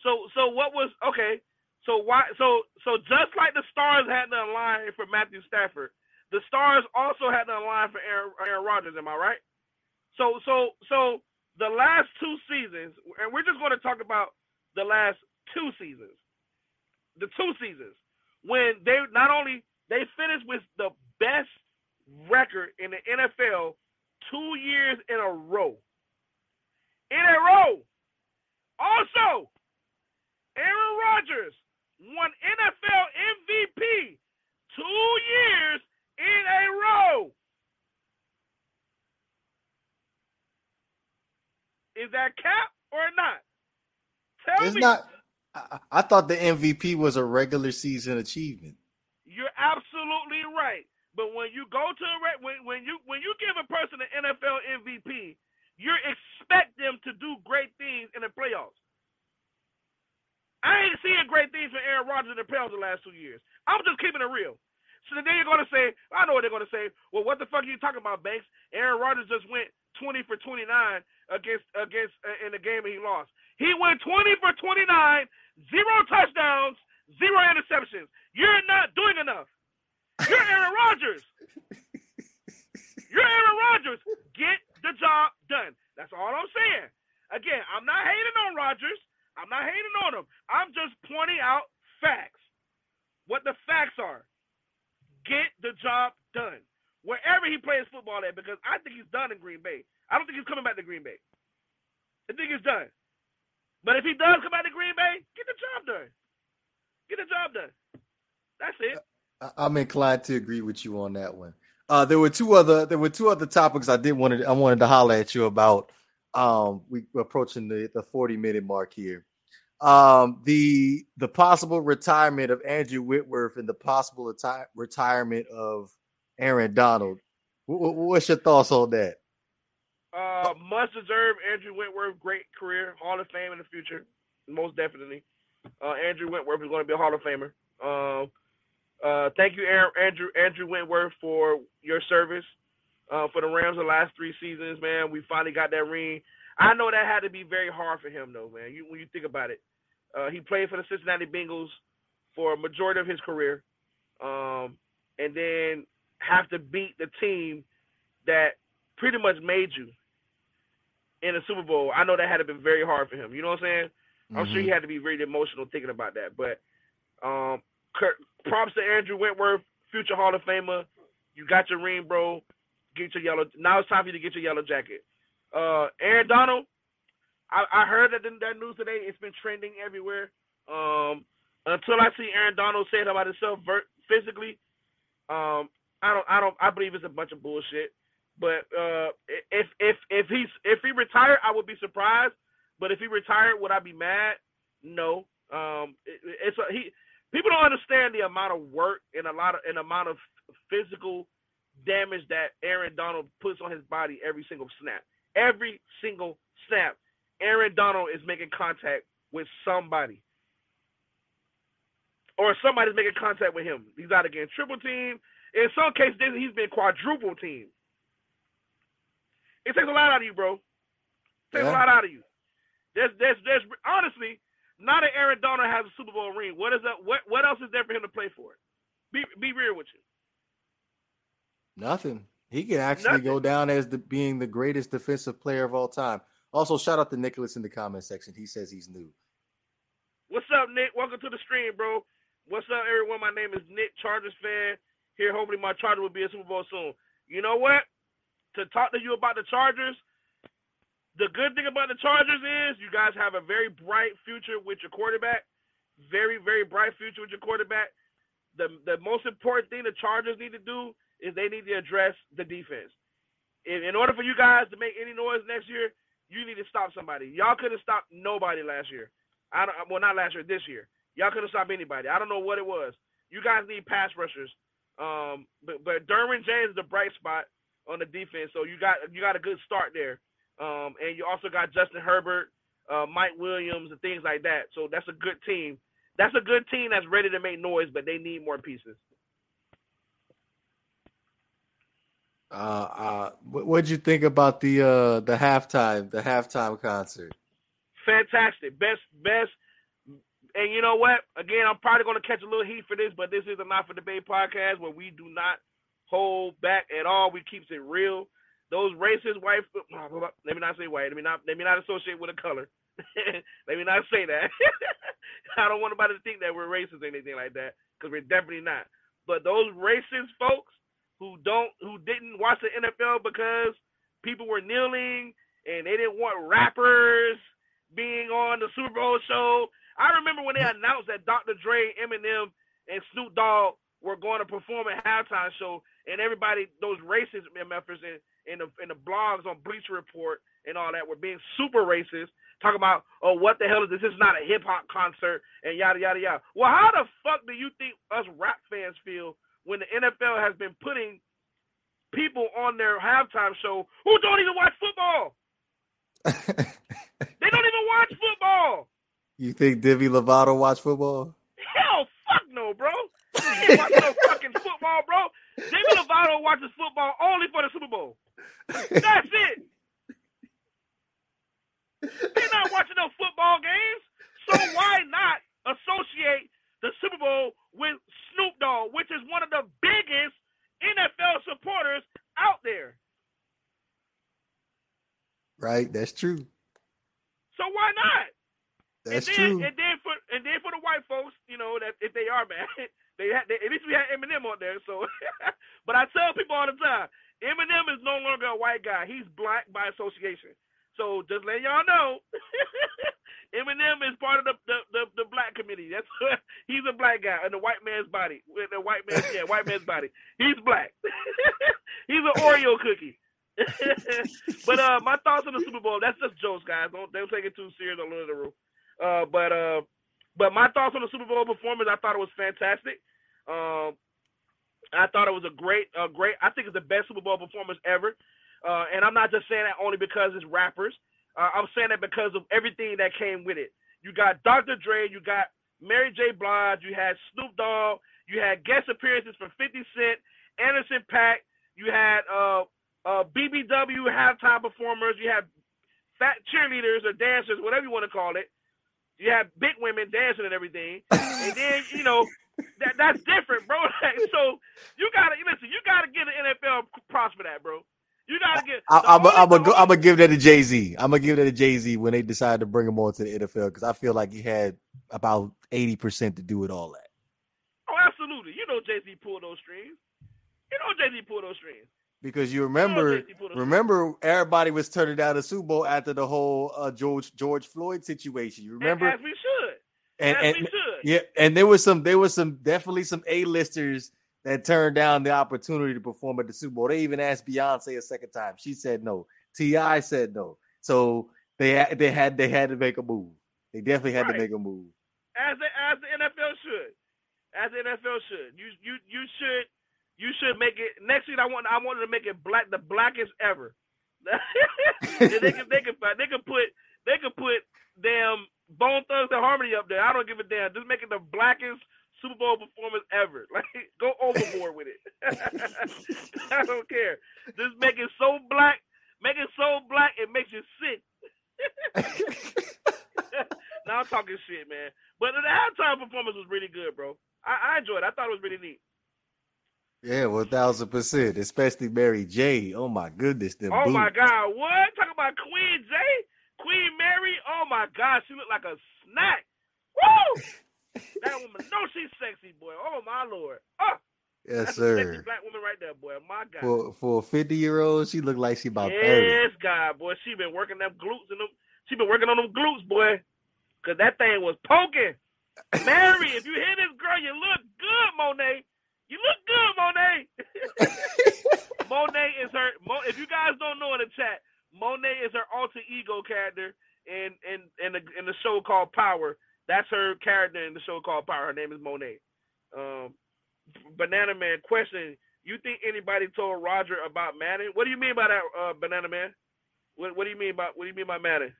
so so what was okay? So why so so just like the stars had to align for Matthew Stafford, the stars also had to align for Aaron, Aaron Rodgers. Am I right? So so so the last two seasons, and we're just going to talk about the last two seasons, the two seasons when they not only they finished with the best record in the NFL two years in a row. In a row. Also, Aaron Rodgers won NFL MVP two years in a row. Is that cap or not? Tell it's me. not. I, I thought the MVP was a regular season achievement. You're absolutely right. But when you go to a when when you when you give a person an NFL MVP, you expect them to do great things in the playoffs. I ain't seeing great things from Aaron Rodgers in the playoffs the last two years. I'm just keeping it real. So then you're gonna say, I know what they're gonna say. Well, what the fuck are you talking about, Banks? Aaron Rodgers just went 20 for 29 against against uh, in the game and he lost. He went 20 for 29, zero touchdowns, zero interceptions. You're not doing enough. You're Aaron Rodgers. You're Aaron Rodgers. Get the job done. That's all I'm saying. Again, I'm not hating on Rodgers. I'm not hating on him. I'm just pointing out facts. What the facts are. Get the job done. Wherever he plays football at, because I think he's done in Green Bay. I don't think he's coming back to Green Bay. I think he's done. But if he does come back to Green Bay, get the job done. Get the job done. That's it. I'm inclined to agree with you on that one. Uh, there were two other there were two other topics I did wanted I wanted to holler at you about. Um, we, are approaching the, the 40 minute mark here. Um, the the possible retirement of Andrew Whitworth and the possible ati- retirement of Aaron Donald. W- what's your thoughts on that? Uh, must deserve Andrew Whitworth, great career, Hall of Fame in the future, most definitely. Uh, Andrew Whitworth is going to be a Hall of Famer. Um, uh, thank you, Aaron, Andrew Andrew Whitworth, for your service uh, for the Rams the last three seasons, man. We finally got that ring. I know that had to be very hard for him, though, man. You, when you think about it, uh, he played for the Cincinnati Bengals for a majority of his career, um, and then have to beat the team that pretty much made you in the Super Bowl. I know that had to been very hard for him. You know what I'm saying? Mm-hmm. I'm sure he mm-hmm. had to be really emotional thinking about that. But um, props to Andrew Whitworth, future Hall of Famer. You got your ring, bro. Get your yellow. Now it's time for you to get your yellow jacket. Uh, Aaron Donald. I, I heard that that news today. It's been trending everywhere. Um, until I see Aaron Donald say it about himself ver- physically, um, I don't. I don't. I believe it's a bunch of bullshit. But uh, if if if he's if he retired, I would be surprised. But if he retired, would I be mad? No. Um, it, it's a, he people don't understand the amount of work and a lot of an amount of physical damage that Aaron Donald puts on his body every single snap. Every single snap, Aaron Donald is making contact with somebody. Or somebody's making contact with him. He's out again triple team. In some cases, he's been quadruple team. It takes a lot out of you, bro. It takes yeah. a lot out of you. There's, there's, there's honestly, not that Aaron Donald has a Super Bowl ring, what is that? What what else is there for him to play for? Be be real with you. Nothing. He can actually Nothing. go down as the being the greatest defensive player of all time. Also, shout out to Nicholas in the comment section. He says he's new. What's up, Nick? Welcome to the stream, bro. What's up, everyone? My name is Nick, Chargers fan. Here, hopefully, my Charger will be a Super Bowl soon. You know what? To talk to you about the Chargers, the good thing about the Chargers is you guys have a very bright future with your quarterback. Very, very bright future with your quarterback. The the most important thing the Chargers need to do is they need to address the defense. In, in order for you guys to make any noise next year, you need to stop somebody. Y'all couldn't stop nobody last year. I don't, well, not last year, this year. Y'all couldn't stop anybody. I don't know what it was. You guys need pass rushers. Um, but but Derwin James is a bright spot on the defense, so you got you got a good start there. Um, and you also got Justin Herbert, uh, Mike Williams, and things like that. So that's a good team. That's a good team that's ready to make noise, but they need more pieces. Uh, uh, what what'd you think about the uh the halftime the halftime concert? Fantastic, best best. And you know what? Again, I'm probably going to catch a little heat for this, but this is a not for debate podcast where we do not hold back at all. We keeps it real. Those racist white, let me not say white. Let me not let me not associate with a color. (laughs) let me not say that. (laughs) I don't want anybody to think that we're racist or anything like that because we're definitely not. But those racist folks who don't who didn't watch the NFL because people were kneeling and they didn't want rappers being on the Super Bowl show. I remember when they announced that Dr. Dre, Eminem, and Snoop Dogg were going to perform at halftime show, and everybody, those racist MFers in, in the in the blogs on Bleacher Report and all that were being super racist, talking about, oh, what the hell is this? This is not a hip hop concert, and yada yada yada. Well, how the fuck do you think us rap fans feel when the NFL has been putting people on their halftime show who don't even watch football. (laughs) they don't even watch football. You think Demi Lovato watch football? Hell, fuck no, bro. He ain't watching no (laughs) fucking football, bro. Demi Lovato watches football only for the Super Bowl. That's it. They're not watching no football games. So why not associate the Super Bowl with Snoop Dogg, which is one of the biggest NFL supporters out there. Right, that's true. So why not? That's and then, true. And then for and then for the white folks, you know that if they are (laughs) mad, they, had, they at least we had Eminem on there. So, (laughs) but I tell people all the time, Eminem is no longer a white guy. He's black by association. So just let y'all know, (laughs) Eminem is part of the the, the, the black community. That's (laughs) he's a black guy in the white man's body. In the white man, yeah, white man's body. He's black. he's an Oreo cookie. but uh, my thoughts on the Super Bowl. That's just jokes, guys. Don't don't take it too serious on the room. Uh, but uh, but my thoughts on the Super Bowl performance. I thought it was fantastic. Um, I thought it was a great, a great. I think it's the best Super Bowl performance ever. Uh, and I'm not just saying that only because it's rappers. Uh, I'm saying that because of everything that came with it. You got Dr. Dre, you got Mary J. Blige, you had Snoop Dogg, you had guest appearances from 50 Cent, Anderson .Paak, you had uh, uh, BBW halftime performers, you had fat cheerleaders or dancers, whatever you want to call it. You had big women dancing and everything, and then you know that that's different, bro. (laughs) so you gotta listen. You gotta get an NFL props for that, bro. You gotta get. I, am I'm gonna give that to Jay Z. I'm gonna give that to Jay Z when they decide to bring him on to the NFL because I feel like he had about eighty percent to do with all that. Oh, absolutely. You know Jay Z pulled those strings. You know Jay Z pulled those strings. Because you remember, you know remember, everybody was turning down the Super Bowl after the whole uh, George George Floyd situation. You remember? As we should. And, and, we should. Yeah, and there was some, there was some, definitely some A listers that turned down the opportunity to perform at the Super Bowl. They even asked Beyonce a second time. She said no. T.I. said no. So they they had they had to make a move. They definitely had right. to make a move. As the, as the NFL should. As the NFL should. You you you should you should make it next year I want I wanted to make it black the blackest ever. (laughs) they can they can they can put they can put damn Bone Thugs and Harmony up there. I don't give a damn. Just make it the blackest Super Bowl performance ever. (laughs) Like, go overboard with it. (laughs) I don't care. Just make it so black, make it so black, it makes you sick. (laughs) now I'm talking shit, man. But the halftime performance was really good, bro. I, I enjoyed it. I thought it was really neat. Yeah, one thousand percent. Especially Mary J. Oh my goodness, them Oh my God, what? Talk about Queen J. Queen Mary, oh my God, she looked like a snack. Woo! that woman, no, she's sexy, boy. Oh my lord. Oh, Yes, that's a sexy sir. black woman right there, boy. My God. For for a fifty year old, she looked like she about thirty. yes, God, boy. She been working them glutes and them. She been working on them glutes, boy. Cause that thing was poking. Mary, if you hear this girl, you look good, Monet. You look good, Monet. (laughs) Monet is her. Mo, if you guys don't know in the chat, Monet is her alter ego character in in in the in the show called Power. That's her character in the show called Power. Her name is Monet. Um, Banana Man, question: You think anybody told Roger about Madden? What do you mean by that, uh, Banana Man? What What do you mean by What do you mean by Madden?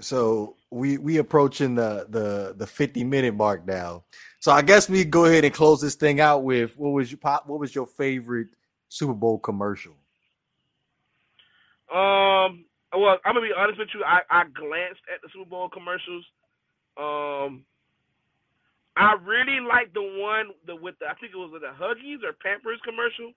So we we approaching the the the fifty minute mark now. So I guess we go ahead and close this thing out with what was your pop? What was your favorite Super Bowl commercial? Um, well, I'm gonna be honest with you. I, I glanced at the Super Bowl commercials. Um, I really liked the one the with the I think it was the Huggies or Pampers commercial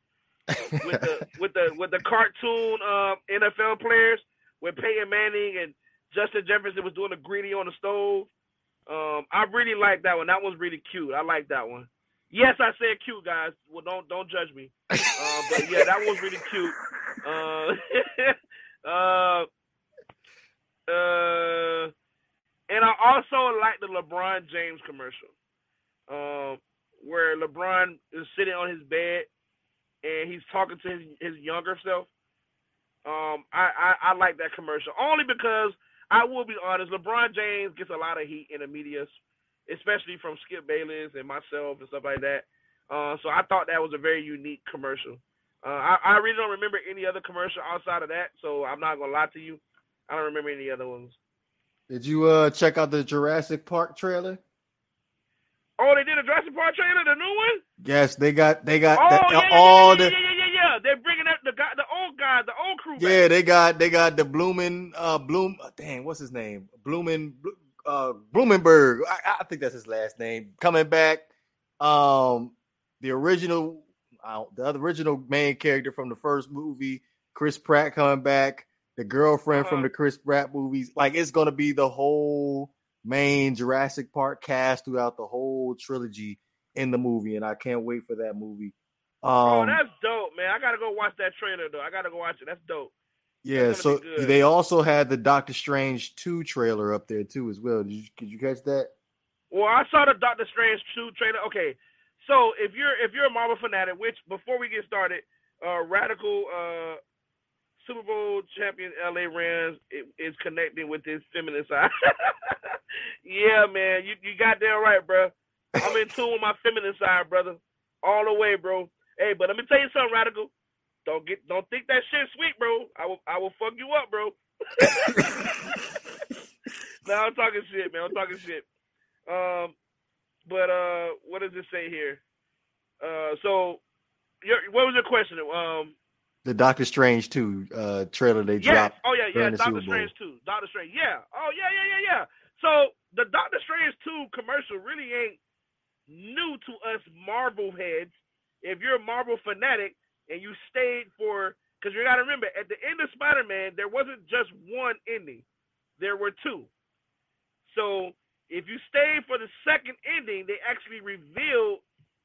(laughs) with the with the with the cartoon um, NFL players with Peyton Manning and Justin Jefferson was doing the greedy on the stove. Um, I really liked that one. That was really cute. I like that one. Yes, I said cute, guys. Well, don't don't judge me. (laughs) Uh, but yeah, that was really cute. Uh, (laughs) uh, uh, and I also like the LeBron James commercial, um, where LeBron is sitting on his bed and he's talking to his, his younger self. Um, I, I, I like that commercial only because I will be honest. LeBron James gets a lot of heat in the media, especially from Skip Bayless and myself and stuff like that. Uh, so I thought that was a very unique commercial. Uh, I, I really don't remember any other commercial outside of that, so I'm not gonna lie to you. I don't remember any other ones. Did you uh check out the Jurassic Park trailer? Oh, they did a Jurassic Park trailer, the new one. Yes, they got they got Oh the- yeah, yeah, all yeah, the yeah, yeah, yeah, yeah. They're bringing up the guy, the old guy, the old crew. yeah back. they got they got the Bloomin uh Bloom dang what's his name Bloomin uh Blumenberg, I, I think that's his last name coming back um the original uh, the other original main character from the first movie Chris Pratt coming back the girlfriend from Uh-huh. the Chris Pratt movies like it's gonna be the whole main Jurassic Park cast throughout the whole trilogy in the movie and I can't wait for that movie oh, um that's dope, man. I gotta go watch that trailer though. I gotta go watch it. That's dope. Yeah, so gonna be good. they also had the Doctor Strange 2 trailer up there too as well. Did you did you catch that? Well, I saw the Doctor Strange two trailer. Okay, so if you're if you're a Marvel fanatic, which before we get started, uh, Radical uh, Super Bowl champion LA Rams is connecting with his feminine side. (laughs) yeah, man, you you got that right, bro. I'm in tune with my feminine side, brother, all the way, bro. Hey, but let me tell you something, Radical. Don't get don't think that shit sweet, bro. I will I will fuck you up, bro. (laughs) no, I'm talking shit, man. I'm talking shit. Um, but uh, what does it say here? Uh, so, your, what was your question? Um, The Doctor Strange 2 uh trailer they dropped. Oh yeah, yeah. Doctor Strange two. Doctor Strange. Yeah. Oh yeah, yeah, yeah, yeah. So the Doctor Strange two commercial really ain't new to us Marvel heads. If you're a Marvel fanatic and you stayed for, because you got to remember, at the end of Spider Man, there wasn't just one ending. There were two. So if you stayed for the second ending, they actually revealed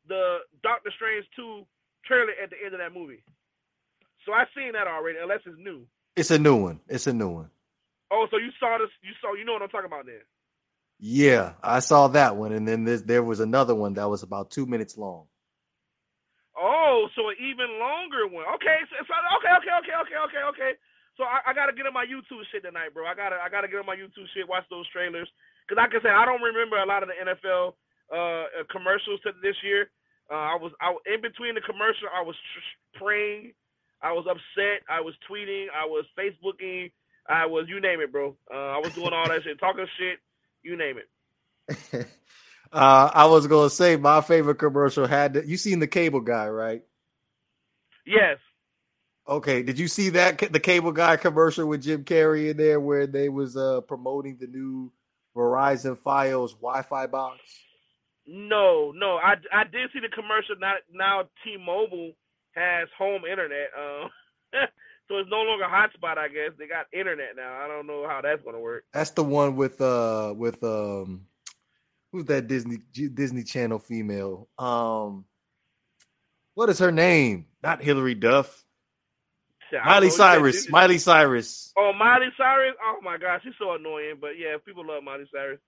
the Doctor Strange 2 trailer at the end of that movie. So I've seen that already, unless it's new. It's a new one. It's a new one. Oh, so you saw this? You saw? You know what I'm talking about then? Yeah, I saw that one and then there was another one that was about 2 minutes long. Oh, so an even longer one. Okay, so, so okay, okay, okay, okay, okay, okay. So I, I gotta get on my YouTube shit tonight, bro. I gotta I gotta get on my YouTube shit, watch those trailers. Cause like I said, I don't remember a lot of the NFL uh, commercials to this year. Uh, I was I, in between the commercial. I was tr- praying. I was upset. I was tweeting. I was Facebooking. I was you name it, bro. Uh, I was doing all that shit, talking shit. You name it. (laughs) uh I was to say my favorite commercial had the, you seen the cable guy, right? Yes. Okay, did you see that the cable guy commercial with Jim Carrey in there where they was uh promoting the new Verizon Fios Wi-Fi box? No, no. I, I did see the commercial. Now now T-Mobile has home internet. Um, (laughs) So it's no longer hotspot. I guess they got internet now. I don't know how that's gonna work. That's the one with uh with um who's that Disney Disney Channel female? Um what is her name? Not Hillary Duff. Miley don't know. You said Cyrus. Miley Cyrus. Oh, Miley Cyrus. Oh my gosh, she's so annoying. But yeah, people love Miley Cyrus.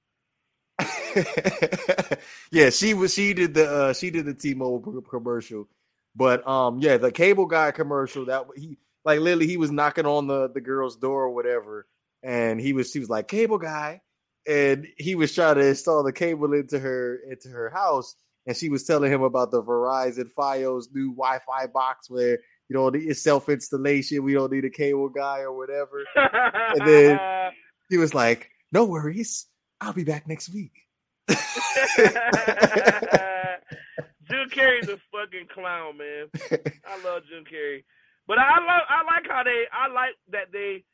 (laughs) yeah, she was. She did the. uh She did the T-Mobile commercial, but um, yeah, the cable guy commercial that he like literally he was knocking on the the girl's door or whatever, and he was she was like cable guy, and he was trying to install the cable into her into her house, and she was telling him about the Verizon FiOS new Wi-Fi box where you know it's self installation. We don't need a cable guy or whatever. And then- He was like, "No worries, I'll be back next week." (laughs) Jim Carrey's a fucking clown, man. I love Jim Carrey, but I love I like how they I like that they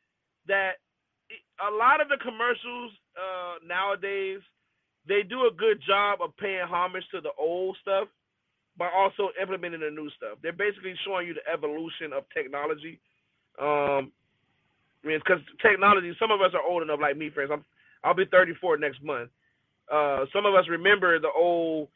that a lot of the commercials uh, nowadays they do a good job of paying homage to the old stuff, but also implementing the new stuff. They're basically showing you the evolution of technology. Um, I mean, because technology, some of us are old enough, like me, friends. I'm, I'll be 34 next month. Uh, some of us remember the old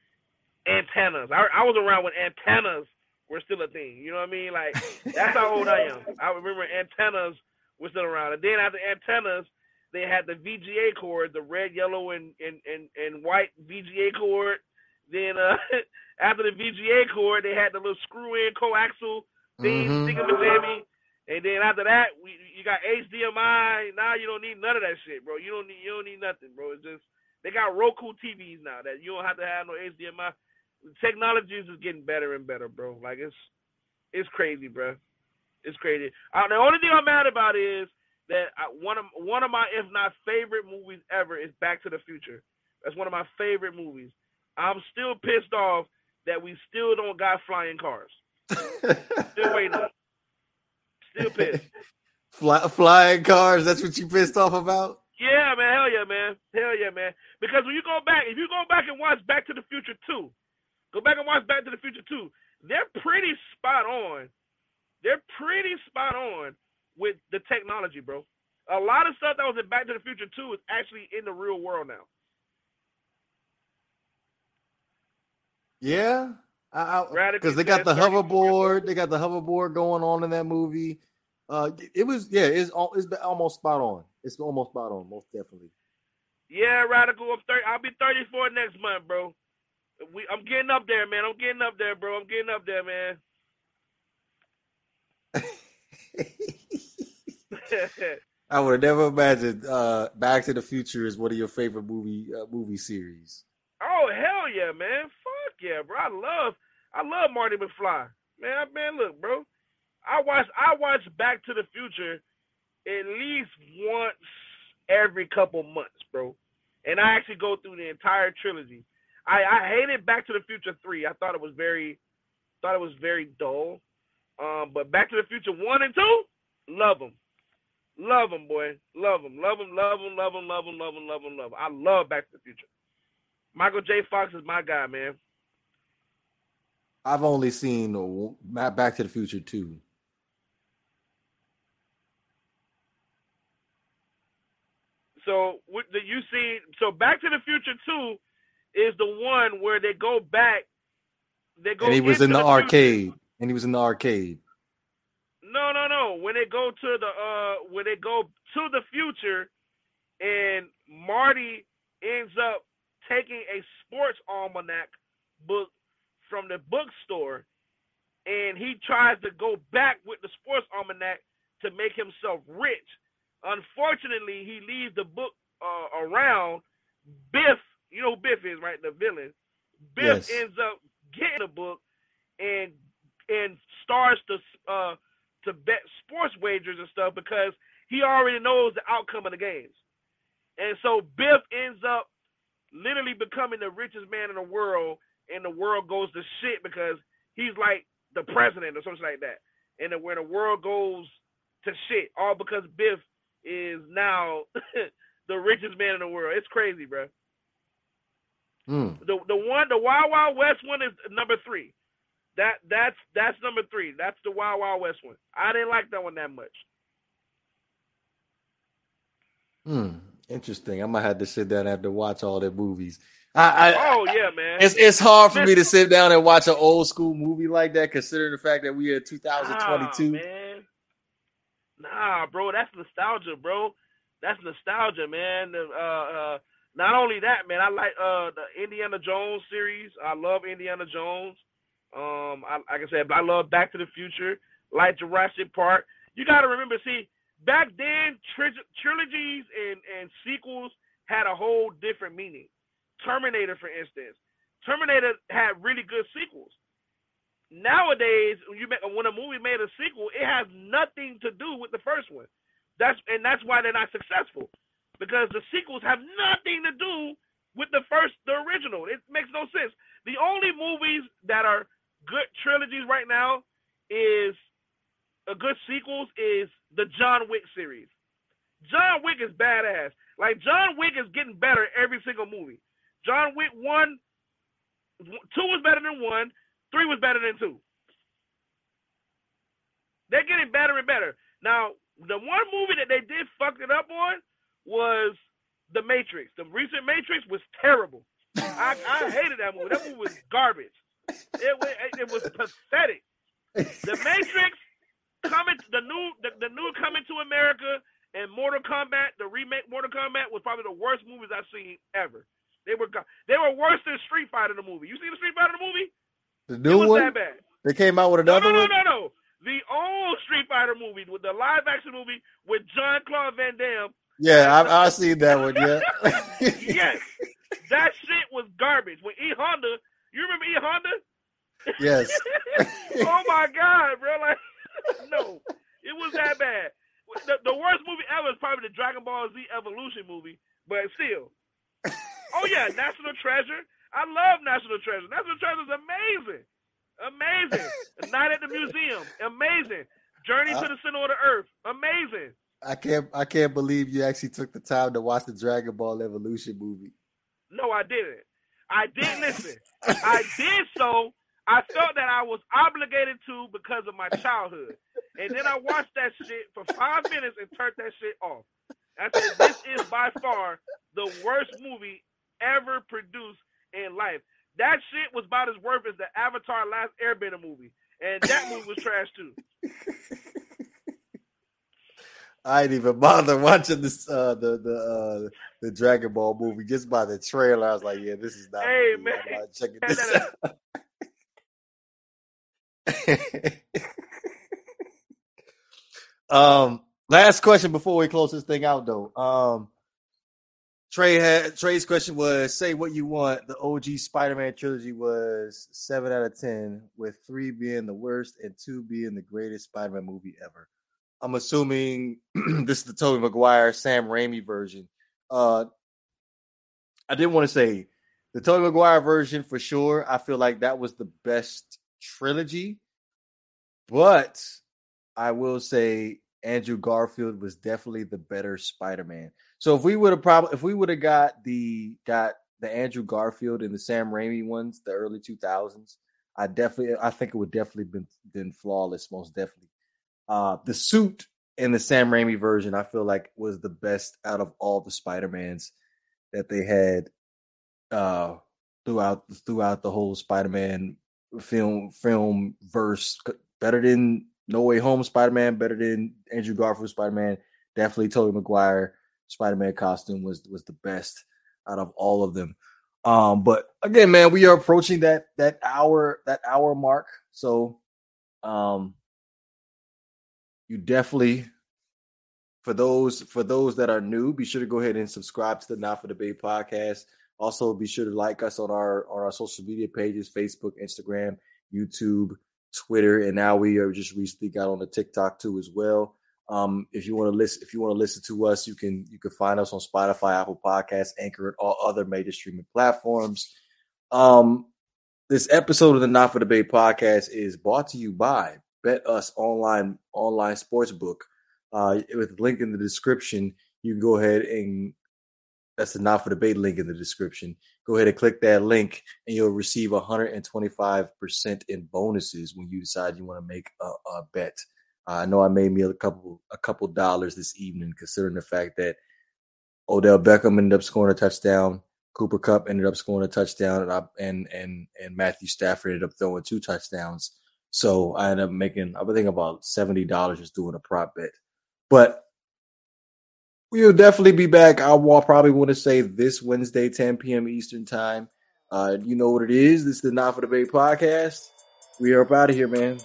antennas. I, I was around when antennas were still a thing. You know what I mean? Like that's how old I am. (laughs) I remember antennas were still around. And then after antennas, they had the VGA cord, the red, yellow, and and and, and white VGA cord. Then uh, (laughs) after the VGA cord, they had the little screw-in coaxial thing, Mhm. sticking with Jamie. And then after that, we you got HDMI. Now you don't need none of that shit, bro. You don't need you don't need nothing, bro. It's just they got Roku TVs now that you don't have to have no HDMI. Technology is just getting better and better, bro. Like it's it's crazy, bro. It's crazy. Uh, the only thing I'm mad about is that I, one of one of my if not favorite movies ever is Back to the Future. That's one of my favorite movies. I'm still pissed off that we still don't got flying cars. Still waiting. on. Still pissed. (laughs) Fly, flying cars. That's what you pissed off about. Yeah, man. Hell yeah, man. Hell yeah, man. Because when you go back, if you go back and watch Back to the Future 2, go back and watch Back to the Future 2, they're pretty spot on. They're pretty spot on with the technology, bro. A lot of stuff that was in Back to the Future 2 is actually in the real world now. Yeah, because they got the hoverboard. They got the hoverboard going on in that movie. Uh, it was yeah, it's it's almost spot on. It's almost spot on, most definitely. Yeah, radical. I'm 30, I'll be 34 next month, bro. We, I'm getting up there, man. I'm getting up there, bro. I'm getting up there, man. (laughs) I would have never imagined uh, Back to the Future is one of your favorite movie uh, movie series. Oh hell yeah, man! Fuck yeah, bro! I love, I love Marty McFly, man. Man, look, bro. I watch, I watch Back to the Future at least once every couple months, bro. And I actually go through the entire trilogy. I, I hated Back to the Future three. I thought it was very, thought it was very dull. Um, but Back to the Future one and two, love them. Love them, boy. Love them. Love them. Love them. Love them. Love them. Love them. Love them. Love 'em. I love Back to the Future. Michael J. Fox is my guy, man. I've only seen Back to the Future two. So what the you see? So Back to the Future Two is the one where they go back. They go. And he was in the, future. arcade. And he was in the arcade. No, no, no. When they go to the uh, when they go to the future, and Marty ends up taking a sports almanac book from the bookstore, and he tries to go back with the sports almanac to make himself rich. Unfortunately, he leaves the book uh, around. Biff, you know who Biff is, right? The villain. Biff Yes. ends up getting the book and and starts to uh, to bet sports wagers and stuff because he already knows the outcome of the games. And so Biff ends up literally becoming the richest man in the world, and the world goes to shit because he's like the president or something like that. And then when the world goes to shit, all because Biff is now (laughs) the richest man in the world. It's crazy, bro. Hmm. The the one the Wild Wild West one is number three. That that's that's number three. That's the Wild Wild West one. I didn't like that one that much. Hmm. Interesting. I might have to sit down and have to watch all their movies. I, I, oh yeah, man. It's it's hard for me to sit down and watch an old school movie like that, considering the fact that we are 2022. Nah, man. Nah, bro, that's nostalgia, bro. That's nostalgia, man. Uh, uh, not only that, man, I like uh, the Indiana Jones series. I love Indiana Jones. Um, I, like I said, I love Back to the Future, like Jurassic Park. You got to remember, see, back then tri- trilogies and and sequels had a whole different meaning. Terminator, for instance, Terminator had really good sequels. Nowadays, when you make, when a movie made a sequel, it has nothing to do with the first one. That's and that's why they're not successful because the sequels have nothing to do with the first, the original. It makes no sense. The only movies that are good trilogies right now is a good sequels is the John Wick series. John Wick is badass. Like John Wick is getting better every single movie. John Wick one, two was better than one, three was better than two. They're getting better and better. Now, the one movie that they did fuck it up on was The Matrix. The recent Matrix was terrible. I, I hated that movie. That movie was garbage. It, it, it was pathetic. The Matrix coming, the new, the, the new coming to America and Mortal Kombat, the remake Mortal Kombat was probably the worst movies I've seen ever. They were they were worse than Street Fighter the movie. You see the Street Fighter the movie? The new one. That bad. They came out with another no, no, one. No, no, no, The old Street Fighter movie with the live action movie with John Claude Van Damme. Yeah, I I seen that one. Yeah. (laughs) yes, that shit was garbage. When E Honda, you remember E Honda? Yes. (laughs) oh my god, bro! Like, (laughs) no, it was that bad. The, the worst movie ever is probably the Dragon Ball Z Evolution movie, but still. Oh yeah, National Treasure. I love National Treasure. National Treasure is amazing, amazing. Night at the Museum, amazing. Journey to the Center of the Earth, amazing. I can't I can't believe you actually took the time to watch the Dragon Ball Evolution movie. No, I didn't. I didn't listen. I did so. I felt that I was obligated to because of my childhood. And then I watched that shit for five minutes and turned that shit off. I said, this is by far the worst movie ever produced in life. That shit was about as worth as the Avatar Last Airbender movie. And that movie was trash too. I ain't even bother watching this uh, the the uh, the Dragon Ball movie just by the trailer. I was like, yeah, this is not. Hey man, I'm not checking (laughs) this out. (laughs) um, last question before we close this thing out, though. Um, Trey had Trey's question was: Say what you want. The OG Spider-Man trilogy was seven out of ten, with three being the worst and two being the greatest Spider-Man movie ever. I'm assuming (clears throat) this is the Tobey Maguire, Sam Raimi version. Uh, I did want to say the Tobey Maguire version for sure. I feel like that was the best trilogy, but I will say Andrew Garfield was definitely the better Spider-Man. So if we would have probably if we would have got the got the Andrew Garfield and the Sam Raimi ones, the early 2000s, I definitely I think it would definitely been been flawless, most definitely. Uh, the suit in the Sam Raimi version, I feel like was the best out of all the Spider-Mans that they had uh, throughout throughout the whole Spider-Man film film verse. Better than No Way Home Spider-Man, better than Andrew Garfield Spider-Man. Definitely Tobey Maguire Spider-Man costume was was the best out of all of them. Um, but again, man, we are approaching that that hour that hour mark. So um you definitely for those for those that are new, be sure to go ahead and subscribe to the Not for Debate podcast. Also, be sure to like us on our on our social media pages: Facebook, Instagram, YouTube, Twitter, and now we are just recently got on the TikTok too as well. Um, if you want to listen, if you want to listen to us, you can you can find us on Spotify, Apple Podcasts, Anchor, and all other major streaming platforms. Um, this episode of the Not for Debate podcast is brought to you by BetUS Online Online Sportsbook. Uh, with link in the description, you can go ahead and That's the not for debate link in the description. Go ahead and click that link, and you'll receive 125% in bonuses when you decide you want to make a, a bet. Uh, I know I made me a couple a couple dollars this evening, considering the fact that Odell Beckham ended up scoring a touchdown. Cooper Kupp ended up scoring a touchdown, and I, and and and Matthew Stafford ended up throwing two touchdowns. So I ended up making I think about seventy dollars just doing a prop bet. But we'll definitely be back. I will probably want to say this Wednesday, 10 p.m. Eastern time. Uh, you know what it is. This is the Not for the Debate podcast. We are up out of here, man.